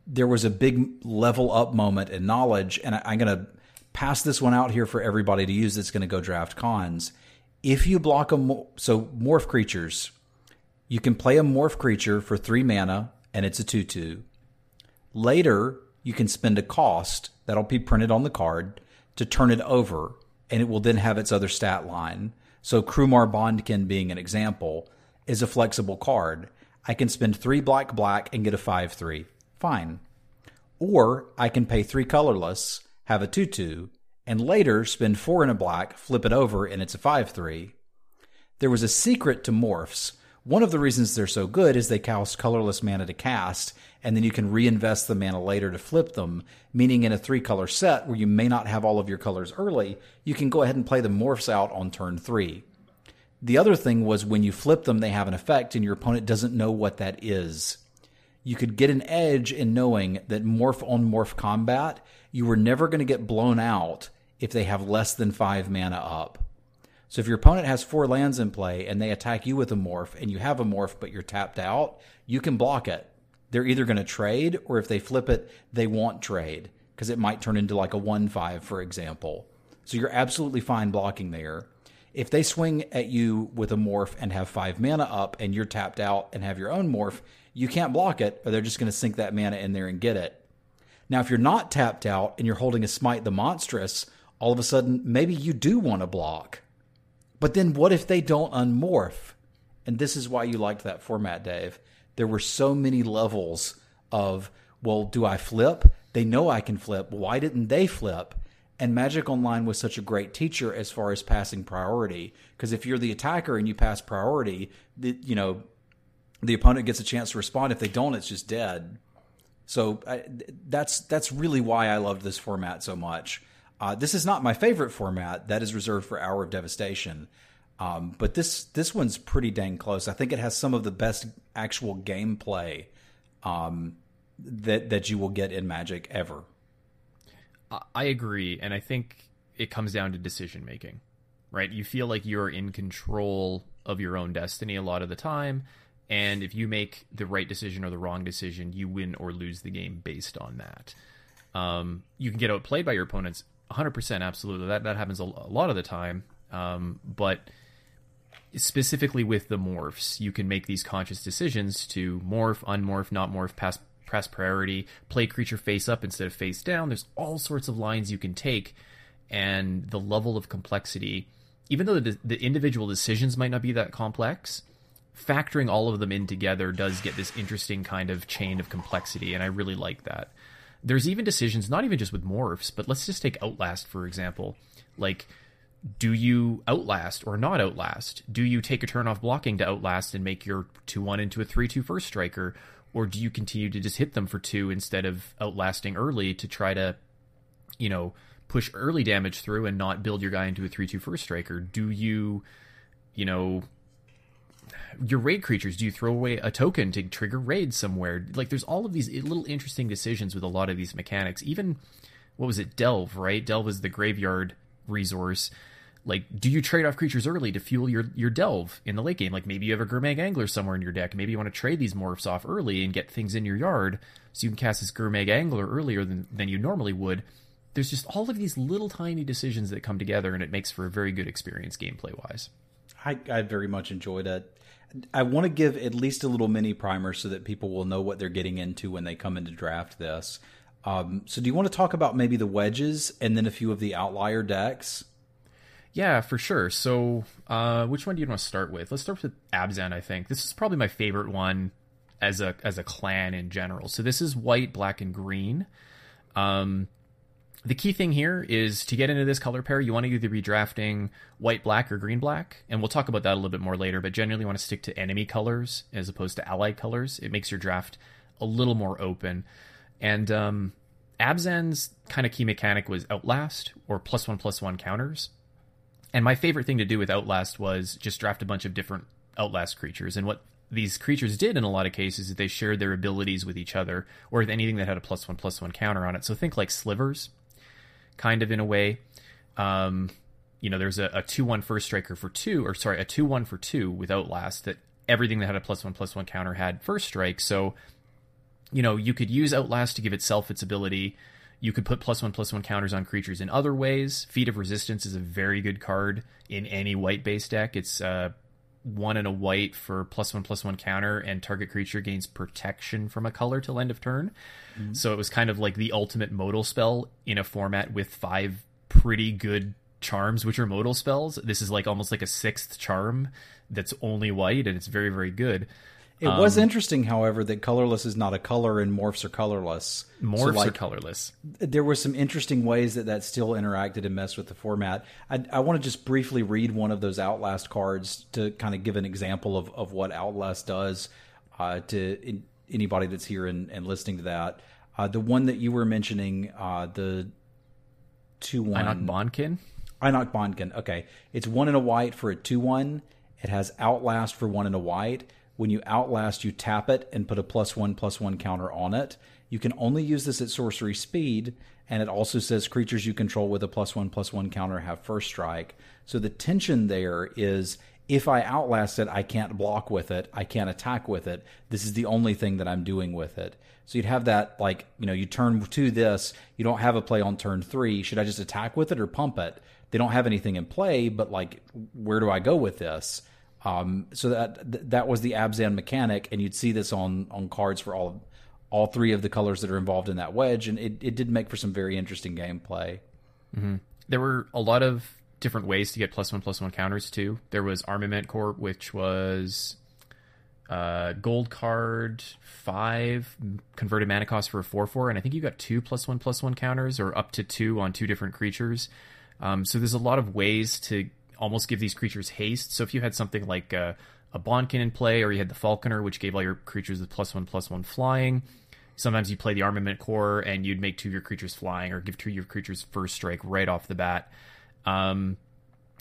there was a big level up moment in knowledge, and I, I'm going to pass this one out here for everybody to use that's going to go draft Khans. If you block a so morph creatures, you can play a morph creature for three mana, and it's a 2 2. Later, you can spend a cost that'll be printed on the card to turn it over, and it will then have its other stat line. So, Krumar Bond-Kin, being an example, is a flexible card. I can spend three black black and get a 5 3. Fine. Or I can pay three colorless, have a 2 2, and later spend four in a black, flip it over, and it's a 5 3. There was a secret to morphs one of the reasons they're so good is they cost colorless mana to cast, and then you can reinvest the mana later to flip them, meaning in a three color set where you may not have all of your colors early, you can go ahead and play the morphs out on turn three. The other thing was when you flip them, they have an effect, and your opponent doesn't know what that is. You could get an edge in knowing that morph on morph combat, you were never going to get blown out if they have less than five mana up. So if your opponent has four lands in play and they attack you with a morph and you have a morph but you're tapped out, you can block it. They're either going to trade or if they flip it, they want trade because it might turn into like a 1 5, for example. So you're absolutely fine blocking there. If they swing at you with a morph and have five mana up and you're tapped out and have your own morph, you can't block it or they're just going to sink that mana in there and get it. Now, if you're not tapped out and you're holding a Smite the Monstrous, all of a sudden maybe you do want to block but then what if they don't unmorph? And this is why you liked that format, Dave. There were so many levels of, well, do I flip? They know I can flip. Why didn't they flip? And Magic Online was such a great teacher as far as passing priority. Because if you're the attacker and you pass priority, the, you know, the opponent gets a chance to respond. If they don't, it's just dead. So I, that's that's really why I loved this format so much. Uh, this is not my favorite format. That is reserved for Hour of Devastation. Um, but this this one's pretty dang close. I think it has some of the best actual gameplay um, that that you will get in Magic ever.
I agree, and I think it comes down to decision making. Right? You feel like you're in control of your own destiny a lot of the time, and if you make the right decision or the wrong decision, you win or lose the game based on that. Um, you can get outplayed by your opponents 100% absolutely. That that happens a, lot of the time. Um, but specifically with the morphs you can make these conscious decisions to morph unmorph not morph pass press priority play creature face up instead of face down. There's all sorts of lines you can take and the level of complexity even though the, the individual decisions might not be that complex factoring all of them in together does get this interesting kind of chain of complexity and i really like that there's even decisions, not even just with morphs, but let's just take Outlast, for example. Like, do you outlast or not outlast? Do you take a turn off blocking to outlast and make your 2 1 into a 3 2 first striker? Or do you continue to just hit them for two instead of outlasting early to try to, you know, push early damage through and not build your guy into a 3 2 first striker? Do you, you know, your raid creatures do you throw away a token to trigger raid somewhere? Like there's all of these little interesting decisions with a lot of these mechanics. Even what was it? Delve right? Delve is the graveyard resource. Like do you trade off creatures early to fuel your your delve in the late game? Like maybe you have a Gurmag Angler somewhere in your deck. Maybe you want to trade these morphs off early and get things in your yard so you can cast this Gurmag Angler earlier than, than you normally would. There's just all of these little tiny decisions that come together and it makes for a very good experience gameplay wise
I, I very much enjoyed it. I want to give at least a little mini primer so that people will know what they're getting into when they come in to draft this. Um, so, do you want to talk about maybe the wedges and then a few of the outlier decks?
Yeah, for sure. So, uh, which one do you want to start with? Let's start with Abzan. I think this is probably my favorite one as a as a clan in general. So this is white, black, and green. Um, the key thing here is to get into this color pair, you want to either be drafting white, black, or green, black, and we'll talk about that a little bit more later. But generally, you want to stick to enemy colors as opposed to allied colors. It makes your draft a little more open. And um, Abzan's kind of key mechanic was Outlast or plus one plus one counters. And my favorite thing to do with Outlast was just draft a bunch of different Outlast creatures. And what these creatures did in a lot of cases is they shared their abilities with each other or with anything that had a plus one plus one counter on it. So think like slivers, kind of in a way. Um, you know, there's a, a two one first striker for two, or sorry, a two one for two with Outlast that everything that had a plus one plus one counter had first strike. So, you know, you could use Outlast to give itself its ability. You could put plus one plus one counters on creatures in other ways. Feat of Resistance is a very good card in any white base deck. It's uh, one and a white for plus one plus one counter, and target creature gains protection from a color till end of turn. Mm-hmm. So it was kind of like the ultimate modal spell in a format with five pretty good charms, which are modal spells. This is like almost like a sixth charm that's only white, and it's very very good.
It um, was interesting, however, that colorless is not a color and morphs are colorless.
Morphs so, like, are colorless.
There were some interesting ways that that still interacted and messed with the format. I, I want to just briefly read one of those Outlast cards to kind of give an example of, of what Outlast does uh, to in, anybody that's here and, and listening to that. Uh, the one that you were mentioning, uh, the 2 1.
Ainok Bond-Kin?
Ainok Bond-Kin. Okay. It's one in a white for a 2 1. It has Outlast for one in a white when you outlast, you tap it and put a plus one plus one counter on it. You can only use this at sorcery speed, and it also says creatures you control with a plus one plus one counter have first strike. So the tension there is if I outlast it, I can't block with it, I can't attack with it. This is the only thing that I'm doing with it. So you'd have that like, you know, you turn to this, you don't have a play on turn three. Should I just attack with it or pump it? They don't have anything in play, but like, where do I go with this? Um, so that that was the Abzan mechanic, and you'd see this on on cards for all all three of the colors that are involved in that wedge, and it, it did make for some very interesting gameplay.
Mm-hmm. There were a lot of different ways to get plus one plus one counters too. There was Armament Corps, which was uh, gold card five converted mana cost for a four four, and I think you got two plus one plus one counters, or up to two on two different creatures. Um, so there's a lot of ways to almost give these creatures haste. So if you had something like a, a Bondkin in play, or you had the Falconer, which gave all your creatures the plus one plus one flying. Sometimes you play the Armament Corps and you'd make two of your creatures flying, or give two of your creatures first strike right off the bat. Um,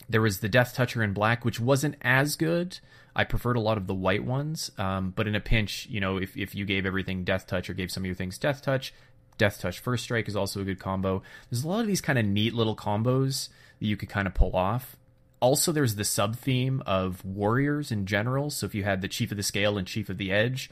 there was the Death Toucher in black, which wasn't as good. I preferred a lot of the white ones, um, but in a pinch, you know, if, if you gave everything Death Touch or gave some of your things Death Touch, Death Touch First Strike is also a good combo. There's a lot of these kind of neat little combos that you could kind of pull off also there's the sub theme of warriors in general. So if you had the chief of the scale and chief of the edge,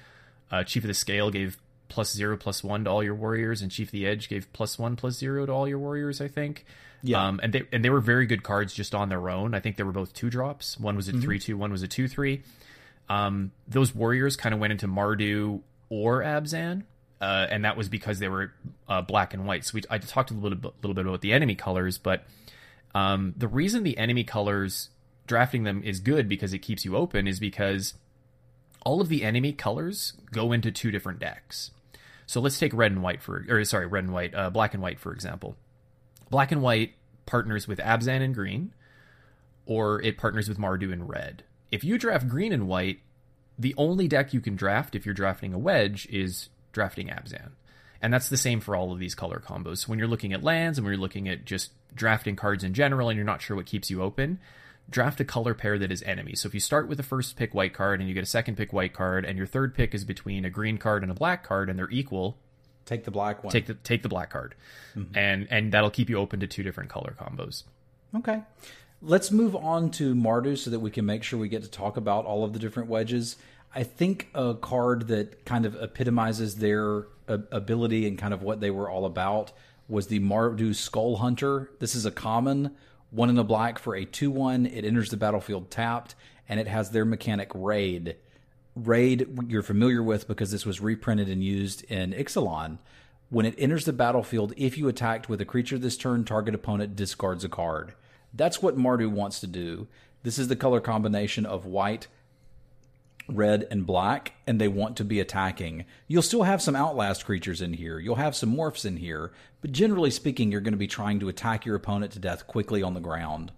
uh, chief of the scale gave plus zero plus one to all your warriors, and chief of the edge gave plus one plus zero to all your warriors. I think. Yeah. Um, and they and they were very good cards just on their own. I think they were both two drops. One was a mm-hmm. three two. One was a two three. Um, those warriors kind of went into Mardu or Abzan. Uh, and that was because they were uh, black and white. So we, I talked a little bit, little bit about the enemy colors, but um, the reason the enemy colors drafting them is good because it keeps you open is because all of the enemy colors go into two different decks. So let's take red and white for, or sorry, red and white, uh, black and white for example. Black and white partners with Abzan and green, or it partners with Mardu and red. If you draft green and white, the only deck you can draft if you're drafting a wedge is drafting Abzan. And that's the same for all of these color combos. So when you're looking at lands and when you're looking at just drafting cards in general and you're not sure what keeps you open, draft a color pair that is enemy. So if you start with a first pick white card and you get a second pick white card and your third pick is between a green card and a black card and they're equal,
take the black one.
Take the take the black card. Mm-hmm. And and that'll keep you open to two different color combos.
Okay. Let's move on to Mardu so that we can make sure we get to talk about all of the different wedges. I think a card that kind of epitomizes their uh, ability and kind of what they were all about was the Mardu Skull Hunter. This is a common one in a black for a 2 1. It enters the battlefield tapped, and it has their mechanic Raid. Raid, you're familiar with because this was reprinted and used in Ixalan. When it enters the battlefield, if you attacked with a creature this turn, target opponent discards a card. That's what Mardu wants to do. This is the color combination of white, red, and black, and they want to be attacking. You'll still have some Outlast creatures in here. You'll have some morphs in here, but generally speaking, you're going to be trying to attack your opponent to death quickly on the ground.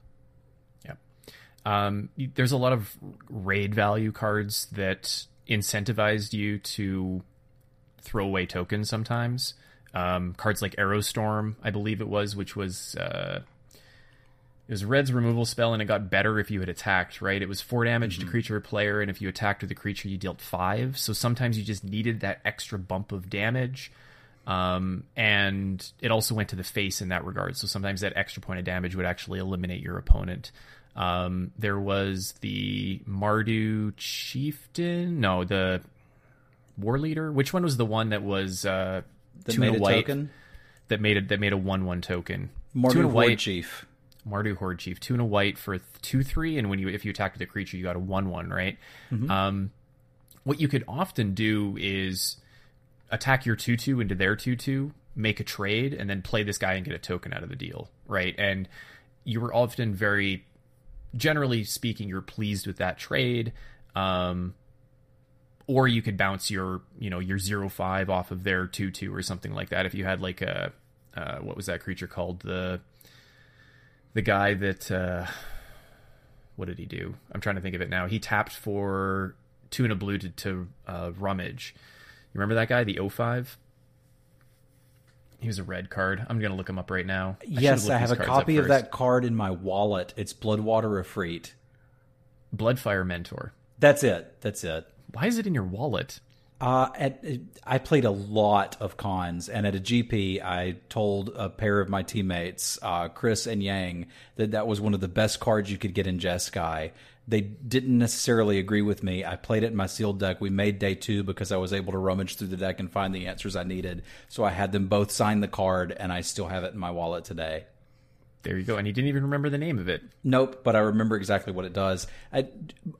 Yep. Um, there's a lot of raid value cards that incentivized you to throw away tokens sometimes. Um, cards like Arrow Storm, I believe it was, which was uh, it was Red's removal spell, and it got better if you had attacked. Right, it was four damage to creature or player, and if you attacked with the creature, you dealt five. So sometimes you just needed that extra bump of damage. Um, and it also went to the face in that regard. So sometimes that extra point of damage would actually eliminate your opponent. Um, there was the Mardu Chieftain. No, the War Leader. Which one was the one that was uh,
That
two
made a
a white
token.
that made it that made a one one token?
Mardu
and a
Horde
white
Chief.
Mardu Horde Chief, two and a white for two three, and when you if you attacked with a creature, you got a one one, right? Um, what you could often do is attack your two two into their two two, make a trade, and then play this guy and get a token out of the deal, right? And you were often very, generally speaking, you're pleased with that trade. Um, or you could bounce your you know your zero five off of their two two or something like that if you had like a uh, what was that creature called the the guy that uh, what did he do? I'm trying to think of it now. He tapped for two and a blue to, to uh, rummage. You remember that guy, the 05? He was a red card. I'm gonna look him up right now. I
Yes, I have a copy of that card in my wallet. It's Bloodwater Efreet.
Bloodfire Mentor.
That's it. That's it.
Why is it in your wallet?
Uh, at, I played a lot of Khans, and at a GP, I told a pair of my teammates, uh, Chris and Yang, that that was one of the best cards you could get in Jeskai. They didn't necessarily agree with me. I played it in my sealed deck. We made day two because I was able to rummage through the deck and find the answers I needed. So I had them both sign the card, and I still have it in my wallet today.
There you go. And he didn't even remember the name of it.
Nope, but I remember exactly what it does. I,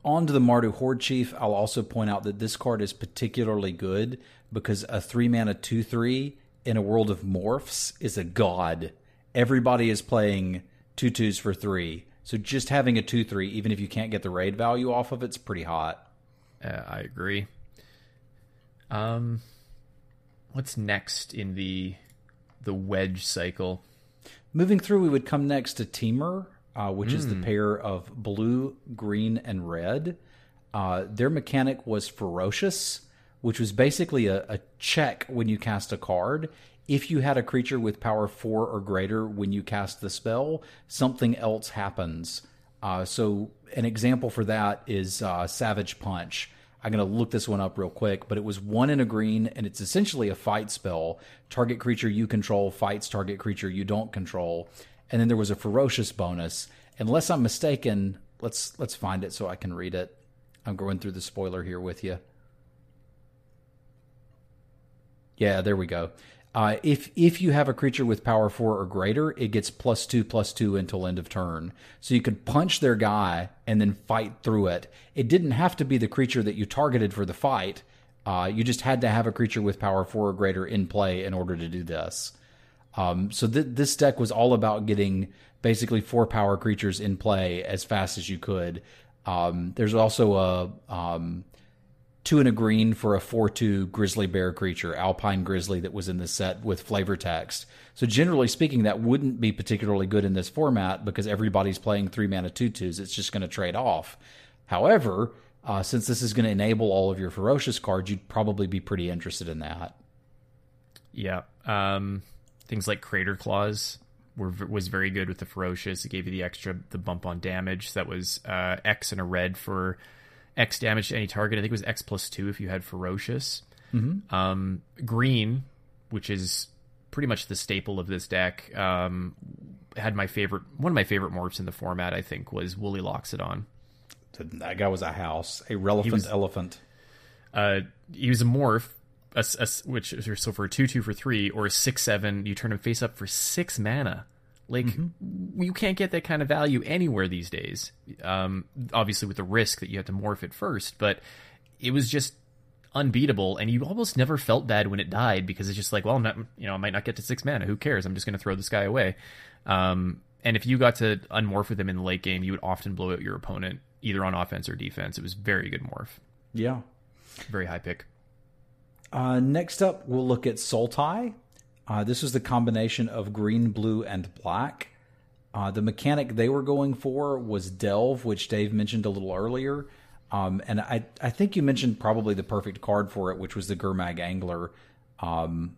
on to the Mardu Horde Chief, I'll also point out that this card is particularly good because a three mana 2 3 in a world of morphs is a god. Everybody is playing two twos for three. So just having a 2 3, even if you can't get the raid value off of it's pretty hot.
Uh, I agree. Um, what's next in the the wedge cycle?
Moving through, we would come next to Temur, uh, which is the pair of blue, green, and red. Uh, their mechanic was ferocious, which was basically a, a check when you cast a card. If you had a creature with power four or greater when you cast the spell, something else happens. Uh, so, an example for that is uh, Savage Punch. I'm going to look this one up real quick, but it was one in a green, and it's essentially a fight spell. Target creature you control fights target creature you don't control, and then there was a ferocious bonus. Unless I'm mistaken, let's let's find it so I can read it. I'm going through the spoiler here with you. Yeah, there we go. Uh, if if you have a creature with power four or greater, it gets plus two plus two until end of turn. So you could punch their guy and then fight through it. It didn't have to be the creature that you targeted for the fight. Uh, you just had to have a creature with power four or greater in play in order to do this. Um, so th- this deck was all about getting basically four power creatures in play as fast as you could. Um, there's also a um, two and a green for a 4-2 grizzly bear creature, alpine grizzly that was in the set with flavor text. So generally speaking, that wouldn't be particularly good in this format because everybody's playing three mana 2-2s. It's just going to trade off. However, uh, since this is going to enable all of your ferocious cards, you'd probably be pretty interested in that.
Yeah. Um, things like Crater Claws were was very good with the ferocious. It gave you the extra the bump on damage. That was uh, X and a red for X damage to any target. I think it was X plus two if you had ferocious. Mm-hmm. Um, green, which is pretty much the staple of this deck, um, had my favorite one of my favorite morphs in the format. I think was Woolly Loxodon.
That guy was a house, a relevant
was-
elephant.
Uh, he was a morph, a, a, which is so for a two two for three or a six seven, you turn him face up for six mana. Like you can't get that kind of value anywhere these days. Um, obviously with the risk that you have to morph it first, but it was just unbeatable, and you almost never felt bad when it died because it's just like, well, I'm not, you know, I might not get to six mana. Who cares? I'm just going to throw this guy away. Um, and if you got to unmorph with him in the late game, you would often blow out your opponent either on offense or defense. It was very good morph,
Yeah.
very high pick.
Uh, next up, we'll look at Sultai. Uh, this was the combination of green, blue, and black. Uh, the mechanic they were going for was Delve, which Dave mentioned a little earlier. Um, and I, I think you mentioned probably the perfect card for it, which was the Gurmag Angler. Um,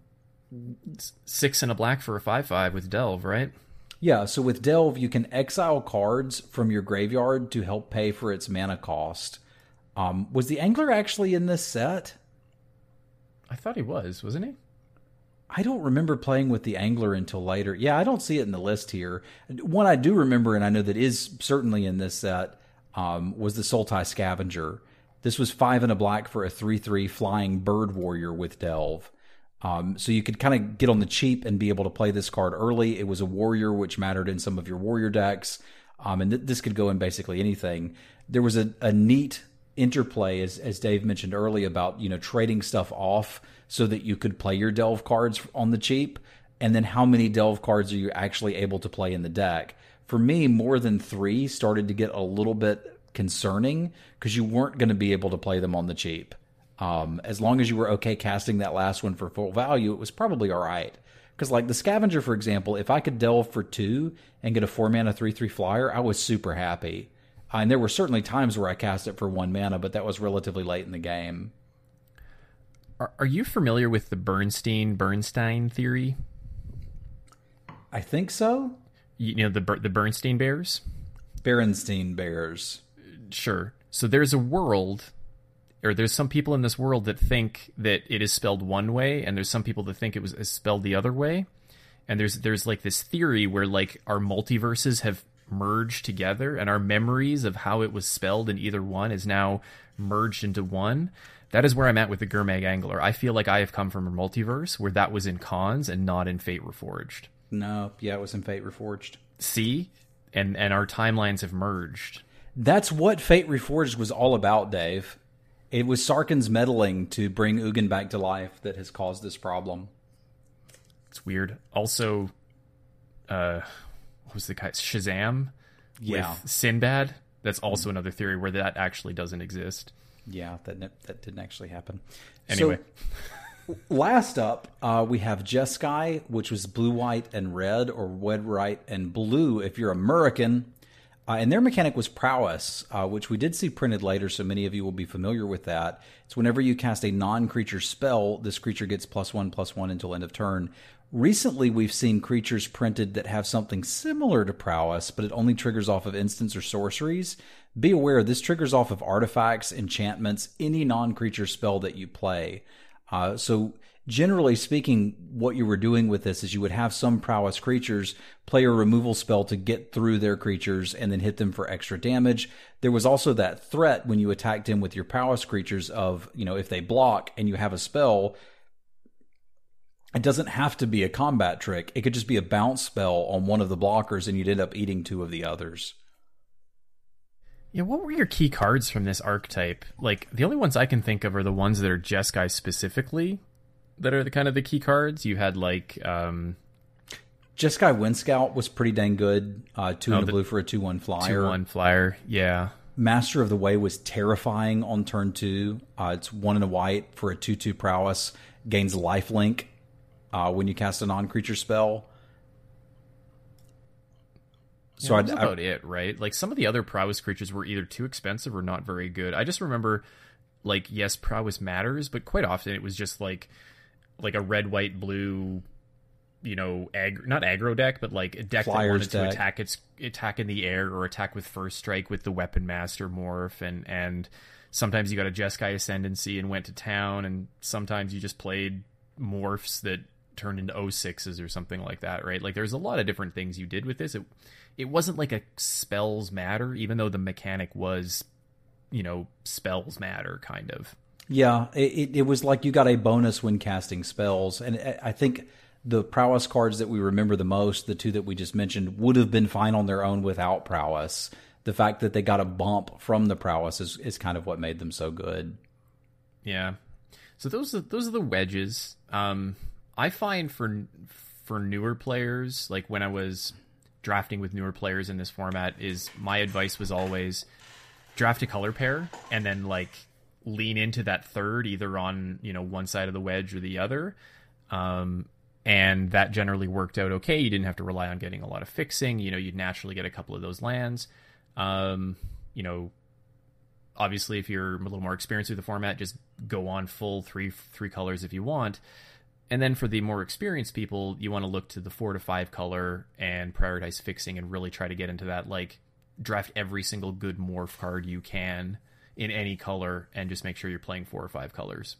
Six and a black for a five-five with Delve, right?
yeah, so with Delve, you can exile cards from your graveyard to help pay for its mana cost. Um, was the Angler actually in this set?
I thought he was, wasn't he?
I don't remember playing with the angler until later. Yeah, I don't see it in the list here. One I do remember, and I know that is certainly in this set, um, was the Sultai Scavenger. This was five and a black for a 3 3 flying bird warrior with Delve. Um, so you could kind of get on the cheap and be able to play this card early. It was a warrior, which mattered in some of your warrior decks. Um, and th- this could go in basically anything. There was a, a neat interplay, as, as Dave mentioned earlier, about you know trading stuff off so that you could play your delve cards on the cheap, and then how many delve cards are you actually able to play in the deck? For me, more than three started to get a little bit concerning because you weren't going to be able to play them on the cheap. Um, as long as you were okay casting that last one for full value, it was probably all right. Because, like the Scavenger, for example, if I could delve for two and get a four mana 3 3 flyer, I was super happy. Uh, and there were certainly times where I cast it for one mana, but that was relatively late in the game.
Are, are you familiar with the Bernstein Bernstein theory?
I think so.
You, you know the the Bernstein Bears.
Berenstein Bears.
Sure. So there's a world, or there's some people in this world that think that it is spelled one way, and there's some people that think it was spelled the other way. And there's there's like this theory where like our multiverses have merged together, and our memories of how it was spelled in either one is now merged into one. That is where I'm at with the Gurmag Angler. I feel like I have come from a multiverse where that was in Khans and not in Fate Reforged.
No, yeah, it was in Fate Reforged.
See, and and our timelines have merged.
That's what Fate Reforged was all about, Dave. It was Sarkhan's meddling to bring Ugin back to life that has caused this problem.
It's weird. Also, uh, what was the guy? Shazam
Yeah,
with Sinbad. That's also another theory where that actually doesn't exist.
yeah, that that didn't actually happen.
Anyway.
So, last up, uh, we have Jeskai, which was blue, white, and red, or red, white, and blue if you're American. Uh, and their mechanic was prowess, uh, which we did see printed later, so many of you will be familiar with that. It's whenever you cast a non creature spell, this creature gets plus one, plus one until end of turn. Recently, we've seen creatures printed that have something similar to prowess, but it only triggers off of instants or sorceries. Be aware, this triggers off of artifacts, enchantments, any non creature spell that you play. Uh, so generally speaking, what you were doing with this is you would have some prowess creatures play a removal spell to get through their creatures and then hit them for extra damage. There was also that threat when you attacked him with your prowess creatures of, you know, if they block and you have a spell, it doesn't have to be a combat trick. It could just be a bounce spell on one of the blockers and you'd end up eating two of the others.
Yeah, what were your key cards from this archetype? Like the only ones I can think of are the ones that are Jeskai specifically that are the kind of the key cards. You had like um
Jeskai Wind Scout was pretty dang good. Uh, two
Oh,
and a
the-
blue for a 2 1 flyer.
two one flyer. Yeah.
Master of the Way was terrifying on turn two. Uh, it's one in a white for a 2 2 prowess. Gains lifelink uh, when you cast a non creature spell. So
yeah,
I,
that was
I-
about it, right? Like some of the other prowess creatures were either too expensive or not very good. I just remember, like, yes, prowess matters, but quite often it was just like, like a red, white, blue, you know, ag- not aggro deck, but like a deck that wanted to attack its attack in the air or attack with first strike with the weapon master morph, and and sometimes you got a Jeskai ascendancy and went to town, and sometimes you just played morphs that turned into 06s or something like that, right? Like there's a lot of different things you did with this. It it wasn't like a spells matter, even though the mechanic was, you know, spells matter kind of.
yeah, it, it, was like you got a bonus when casting spells. And I- I think the prowess cards that we remember the most, the two that we just mentioned, would have been fine on their own without prowess. The fact that they got a bump from the prowess is, is kind of what made them so good.
Yeah. So those are those are the wedges. Um, I find for for newer players, like when I was drafting with newer players in this format, is my advice was always draft a color pair and then like lean into that third, either on you know one side of the wedge or the other. Um, and that generally worked out okay. You didn't have to rely on getting a lot of fixing. You know, you'd naturally get a couple of those lands. Um, you know, obviously, if you're a little more experienced with the format, just go on full three three colors if you want. And then for the more experienced people, you want to look to the four to five color and prioritize fixing and really try to get into that like draft every single good morph card you can in any color and just make sure you're playing four or five colors.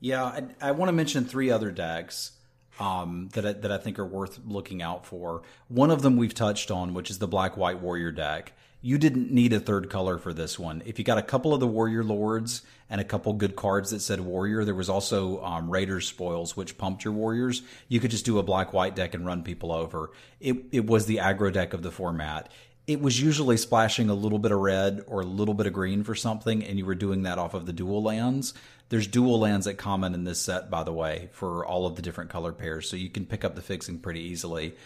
Yeah, I, I want to mention three other decks um, that I, that I think are worth looking out for. One of them we've touched on, which is the Black White Warrior deck. You didn't need a third color for this one. If you got a couple of the Warrior Lords and a couple good cards that said Warrior, there was also um, Raiders spoils, which pumped your Warriors. You could just do a Black White deck and run people over. It it was the aggro deck of the format it was usually splashing a little bit of red or a little bit of green for something, and you were doing that off of the dual lands. There's dual lands that common in this set, by the way, for all of the different color pairs, so you can pick up the fixing pretty easily.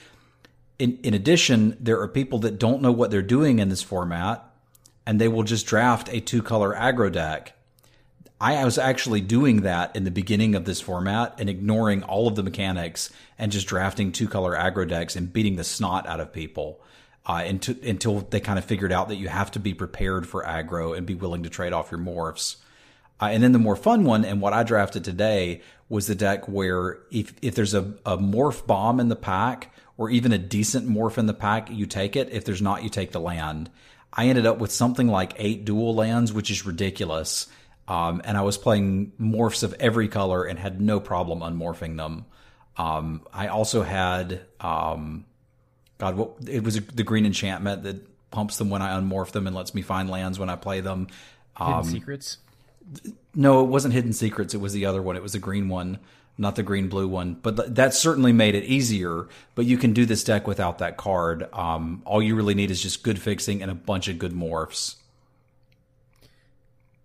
In, in addition, there are people that don't know what they're doing in this format, and they will just draft a two color aggro deck. I was actually doing that in the beginning of this format and ignoring all of the mechanics and just drafting two color aggro decks and beating the snot out of people uh, until, until they kind of figured out that you have to be prepared for aggro and be willing to trade off your morphs. Uh, and then the more fun one, and what I drafted today, was the deck where if, if there's a, a morph bomb in the pack, or even a decent morph in the pack, you take it. If there's not, you take the land. I ended up with something like eight dual lands, which is ridiculous. Um, and I was playing morphs of every color and had no problem unmorphing them. Um, I also had um, God, what it was the green enchantment that pumps them when I unmorph them and lets me find lands when I play them.
Hidden um, secrets.
No, it wasn't hidden secrets. It was the other one. It was the green one, not the green blue one. But that certainly made it easier. But you can do this deck without that card. Um, all you really need is just good fixing and a bunch of good morphs.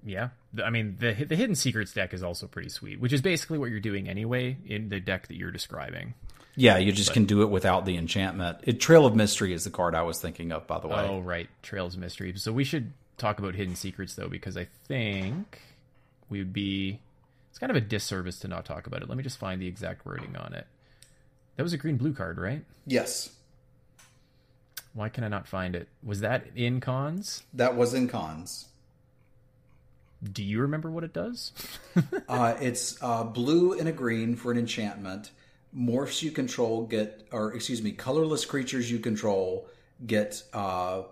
Yeah, I mean the the hidden secrets deck is also pretty sweet, which is basically what you're doing anyway in the deck that you're describing.
Yeah, you just but, can do it without the enchantment. It, Trail of Mystery is the card I was thinking of, by the way.
Oh, right. Trails of Mystery. So we should talk about Hidden Secrets, though, because I think we would be. It's kind of a disservice to not talk about it. Let me just find the exact wording on it. That was a green blue card, right?
Yes.
Why can I not find it? Was that in Khans?
That was in Khans.
Do you remember what it does?
uh, it's uh, blue and a green for an enchantment morphs you control get, or excuse me, colorless creatures you control get uh,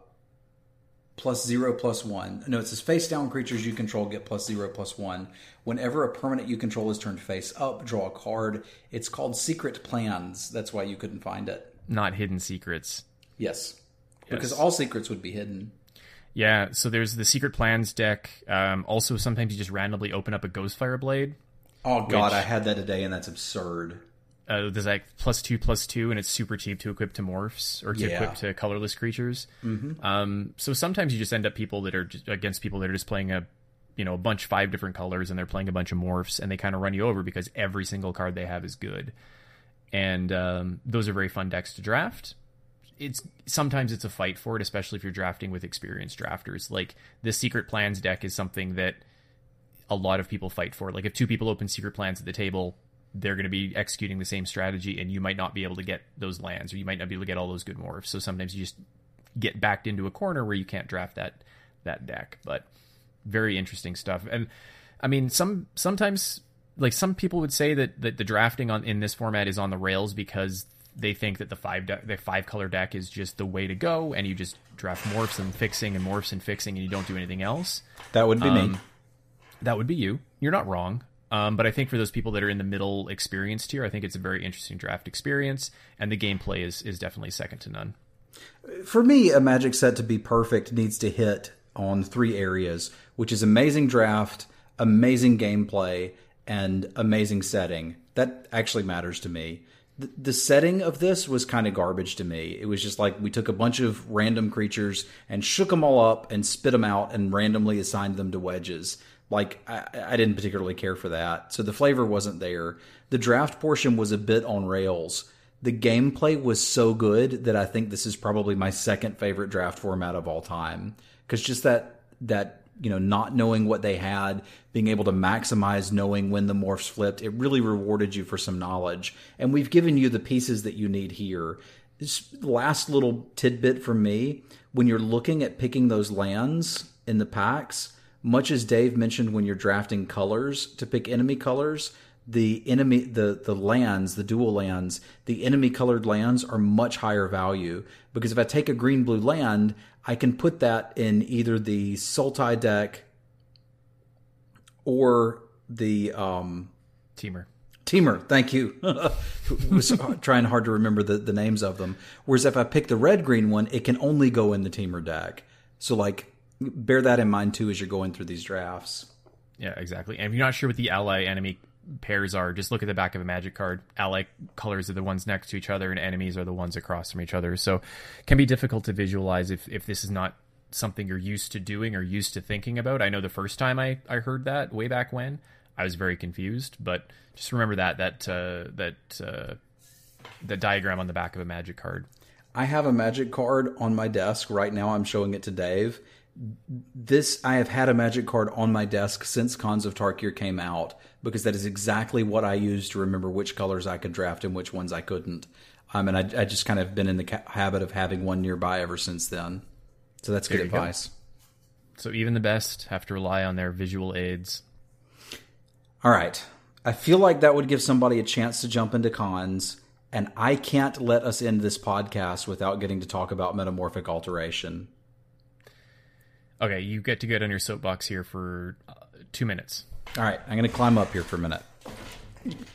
plus zero plus one. No, it says face down creatures you control get plus zero plus one. Whenever a permanent you control is turned face up, draw a card. It's called Secret Plans. That's why you couldn't find it.
Not Hidden Secrets.
Yes. yes. Because all secrets would be hidden.
Yeah, so there's the Secret Plans deck. Um, also, sometimes you just randomly open up a Ghostfire Blade.
Oh, God, which... I had that today, and that's absurd
uh, there's like plus two plus two and it's super cheap to equip to morphs or to yeah. equip to colorless creatures. Mm-hmm. um, so sometimes you just end up people that are just, against people that are just playing a you know a bunch five different colors and they're playing a bunch of morphs and they kind of run you over because every single card they have is good. And um, those are very fun decks to draft. It's sometimes it's a fight for it especially if you're drafting with experienced drafters. Like the secret plans deck is something that a lot of people fight for. Like if two people open secret plans at the table they're going to be executing the same strategy and you might not be able to get those lands or you might not be able to get all those good morphs. So sometimes you just get backed into a corner where you can't draft that that deck. But very interesting stuff. And i mean some sometimes like some people would say that, that the drafting on in this format is on the rails because they think that the five de- the five color deck is just the way to go and you just draft morphs and fixing and morphs and fixing and you don't do anything else.
That would be um, me
that would be you. You're not wrong um, but I think for those people that are in the middle experience tier, I think it's a very interesting draft experience, and the gameplay is is definitely second to none.
For me, a Magic set to be perfect needs to hit on three areas, which is amazing draft, amazing gameplay, and amazing setting. That actually matters to me. The, the setting of this was kind of garbage to me. It was just like we took a bunch of random creatures and shook them all up and spit them out and randomly assigned them to wedges Like I, I didn't particularly care for that, so the flavor wasn't there. The draft portion was a bit on rails. The gameplay was so good that I think this is probably my second favorite draft format of all time. Because just that that you know not knowing what they had, being able to maximize knowing when the morphs flipped, it really rewarded you for some knowledge. And we've given you the pieces that you need here. This last little tidbit from me: when you're looking at picking those lands in the packs, much as Dave mentioned when you're drafting colors to pick enemy colors, the enemy the the lands, the dual lands, the enemy colored lands are much higher value because if I take a green blue land, I can put that in either the Sultai deck or the um
Temur.
Temur, thank you. was trying hard to remember the, the names of them. Whereas if I pick the red green one, it can only go in the Temur deck. So like bear that in mind too as you're going through these drafts.
Yeah, exactly. And if you're not sure what the ally enemy pairs are, just look at the back of a magic card. Ally colors are the ones next to each other, and enemies are the ones across from each other. So, it can be difficult to visualize if if this is not something you're used to doing or used to thinking about. I know the first time I I heard that way back when, I was very confused. But just remember that that uh, that uh, the diagram on the back of a magic card.
I have a magic card on my desk right now. I'm showing it to Dave. This I have had a magic card on my desk since Khans of Tarkir came out because that is exactly what I used to remember which colors I could draft and which ones I couldn't. Um, and I, I just kind of been in the ca- habit of having one nearby ever since then. So that's good
There you go.
advice.
So even the best have to rely on their visual aids.
All right. I feel like that would give somebody a chance to jump into Khans, and I can't let us end this podcast without getting to talk about metamorphic alteration.
Okay, you get to get on your soapbox here for uh, two minutes.
All right, I'm going to climb up here for a minute.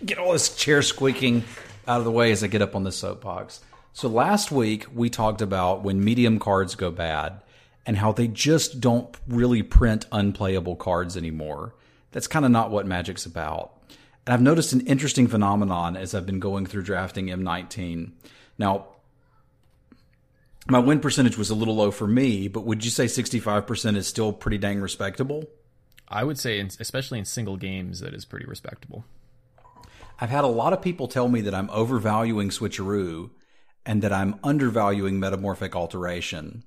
Get all this chair squeaking out of the way as I get up on this soapbox. So last week we talked about when medium cards go bad and how they just don't really print unplayable cards anymore. That's kind of not what Magic's about. And I've noticed an interesting phenomenon as I've been going through drafting M19. Now, my win percentage was a little low for me, but would you say 65% is still pretty dang respectable?
I would say, in, especially in single games, that is pretty respectable.
I've had a lot of people tell me that I'm overvaluing switcheroo and that I'm undervaluing metamorphic alteration.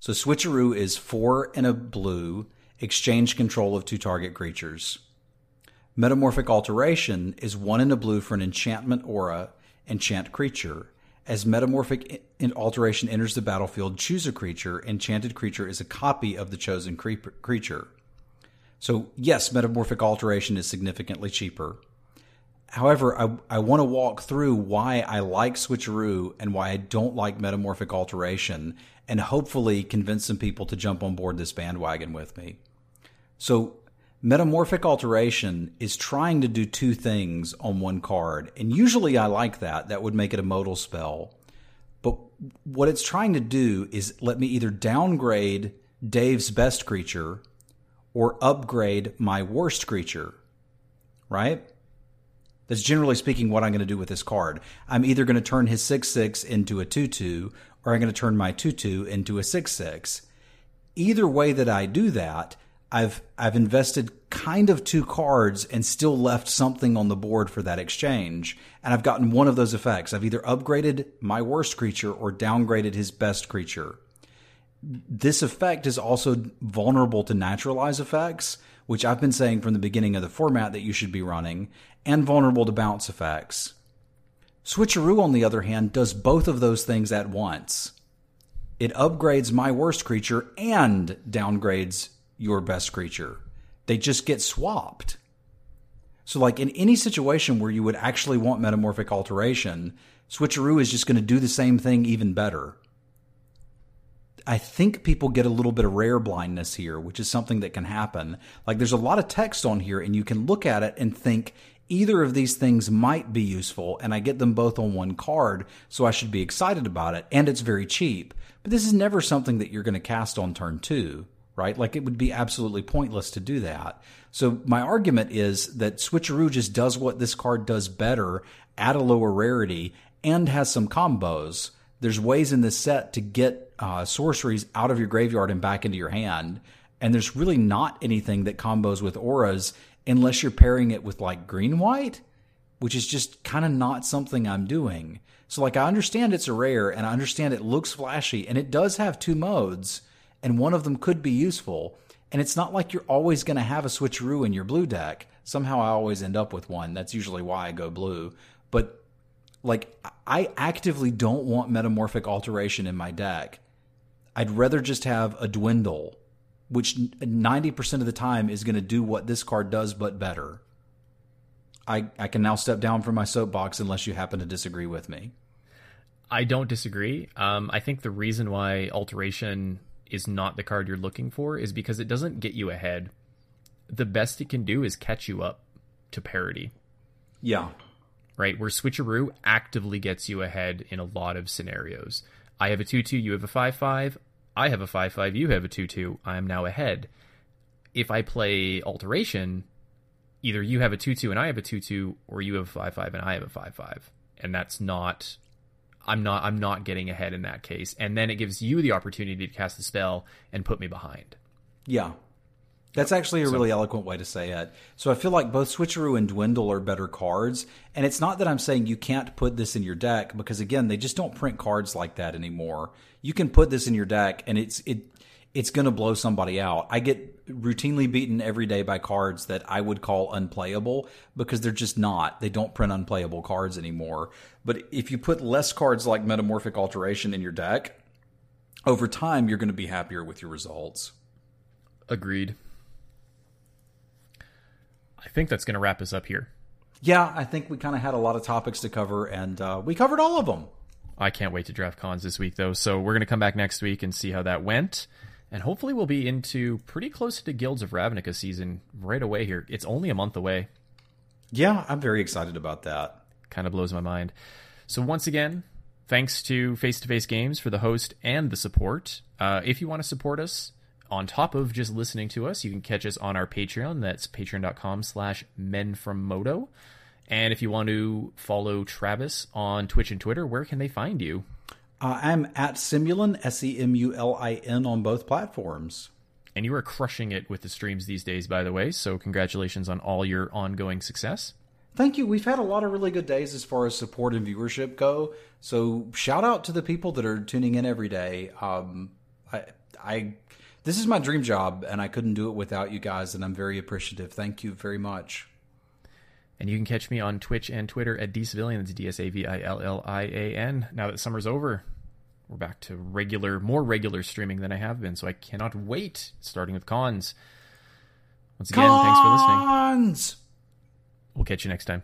So switcheroo is four and a blue, exchange control of two target creatures. Metamorphic alteration is one in a blue for an enchantment aura, enchant creature. As metamorphic alteration enters the battlefield, choose a creature. Enchanted creature is a copy of the chosen creature. So yes, metamorphic alteration is significantly cheaper. However, I, I want to walk through why I like switcheroo and why I don't like metamorphic alteration and hopefully convince some people to jump on board this bandwagon with me. So, metamorphic alteration is trying to do two things on one card, and usually I like that. That would make it a modal spell. But what it's trying to do is let me either downgrade Dave's best creature or upgrade my worst creature, right? That's generally speaking what I'm going to do with this card. I'm either going to turn his 6 6 into a 2 2, or I'm going to turn my 2 2 into a 6 6. Either way that I do that, I've, I've invested kind of two cards and still left something on the board for that exchange. And I've gotten one of those effects. I've either upgraded my worst creature or downgraded his best creature. This effect is also vulnerable to naturalize effects, which I've been saying from the beginning of the format that you should be running, and vulnerable to bounce effects. Switcheroo, on the other hand, does both of those things at once. It upgrades my worst creature and downgrades your best creature. They just get swapped. So, like in any situation where you would actually want metamorphic alteration, Switcheroo is just going to do the same thing even better. I think people get a little bit of rare blindness here, which is something that can happen. Like there's a lot of text on here, and you can look at it and think either of these things might be useful, and I get them both on one card, so I should be excited about it, and it's very cheap. But this is never something that you're going to cast on turn two, right? Like it would be absolutely pointless to do that. So my argument is that Switcheroo just does what this card does better at a lower rarity and has some combos. There's ways in this set to get uh, sorceries out of your graveyard and back into your hand. and there's really not anything that combos with auras unless you're pairing it with like green white, which is just kind of not something I'm doing. So like I understand it's a rare and I understand it looks flashy and it does have two modes and one of them could be useful. And it's not like you're always going to have a switcheroo in your blue deck. Somehow I always end up with one. That's usually why I go blue. But like I actively don't want metamorphic alteration in my deck. I'd rather just have a dwindle, which 90% of the time is going to do what this card does but better. I, I can now step down from my soapbox unless you happen to disagree with me.
I don't disagree. Um, I think the reason why alteration is not the card you're looking for is because it doesn't get you ahead. The best it can do is catch you up to parity.
Yeah.
Right? Where switcheroo actively gets you ahead in a lot of scenarios. I have a 2 2, you have a 5 5. I have a 5 5, you have a 2 2. I am now ahead. If I play alteration, either you have a 2 2 and I have a 2 2, or you have a 5 5 and I have a 5 5. And that's not. I'm not I'm not getting ahead in that case. And then it gives you the opportunity to cast the spell and put me behind.
Yeah. That's actually a
So-
really eloquent way to say it. So I feel like both Switcheroo and Dwindle are better cards. And it's not that I'm saying you can't put this in your deck because again, they just don't print cards like that anymore. You can put this in your deck and it's it it's going to blow somebody out. I get routinely beaten every day by cards that I would call unplayable because they're just not. They don't print unplayable cards anymore. But if you put less cards like Metamorphic Alteration in your deck, over time you're going to be happier with your results.
Agreed. I think that's going to wrap us up here.
Yeah, I think we kind of had a lot of topics to cover, and uh, we covered all of them.
I can't wait to draft Khans this week, though. So we're going to come back next week and see how that went. And hopefully, we'll be into pretty close to Guilds of Ravnica season right away here. It's only a month away.
Yeah, I'm very excited about that.
Kind of blows my mind. So, once again, thanks to Face to Face Games for the host and the support. Uh, if you want to support us, on top of just listening to us, you can catch us on our Patreon. That's patreon.com slash men from MODO. And if you want to follow Travis on Twitch and Twitter, where can they find you?
Uh, I'm at Semulin, S E M U L I N, on both platforms.
And you are crushing it with the streams these days, by the way. So congratulations on all your ongoing success.
Thank you. We've had a lot of really good days as far as support and viewership go. So shout out to the people that are tuning in every day. Um, I, I, this is my dream job, and I couldn't do it without you guys, and I'm very appreciative. Thank you very much.
And you can catch me on Twitch and Twitter at dsavillian. That's D S A V I L L I A N. Now that summer's over, we're back to regular, more regular streaming than I have been. So I cannot wait. Starting with Khans. Once again, thanks for listening.
Khans!
We'll catch you next time.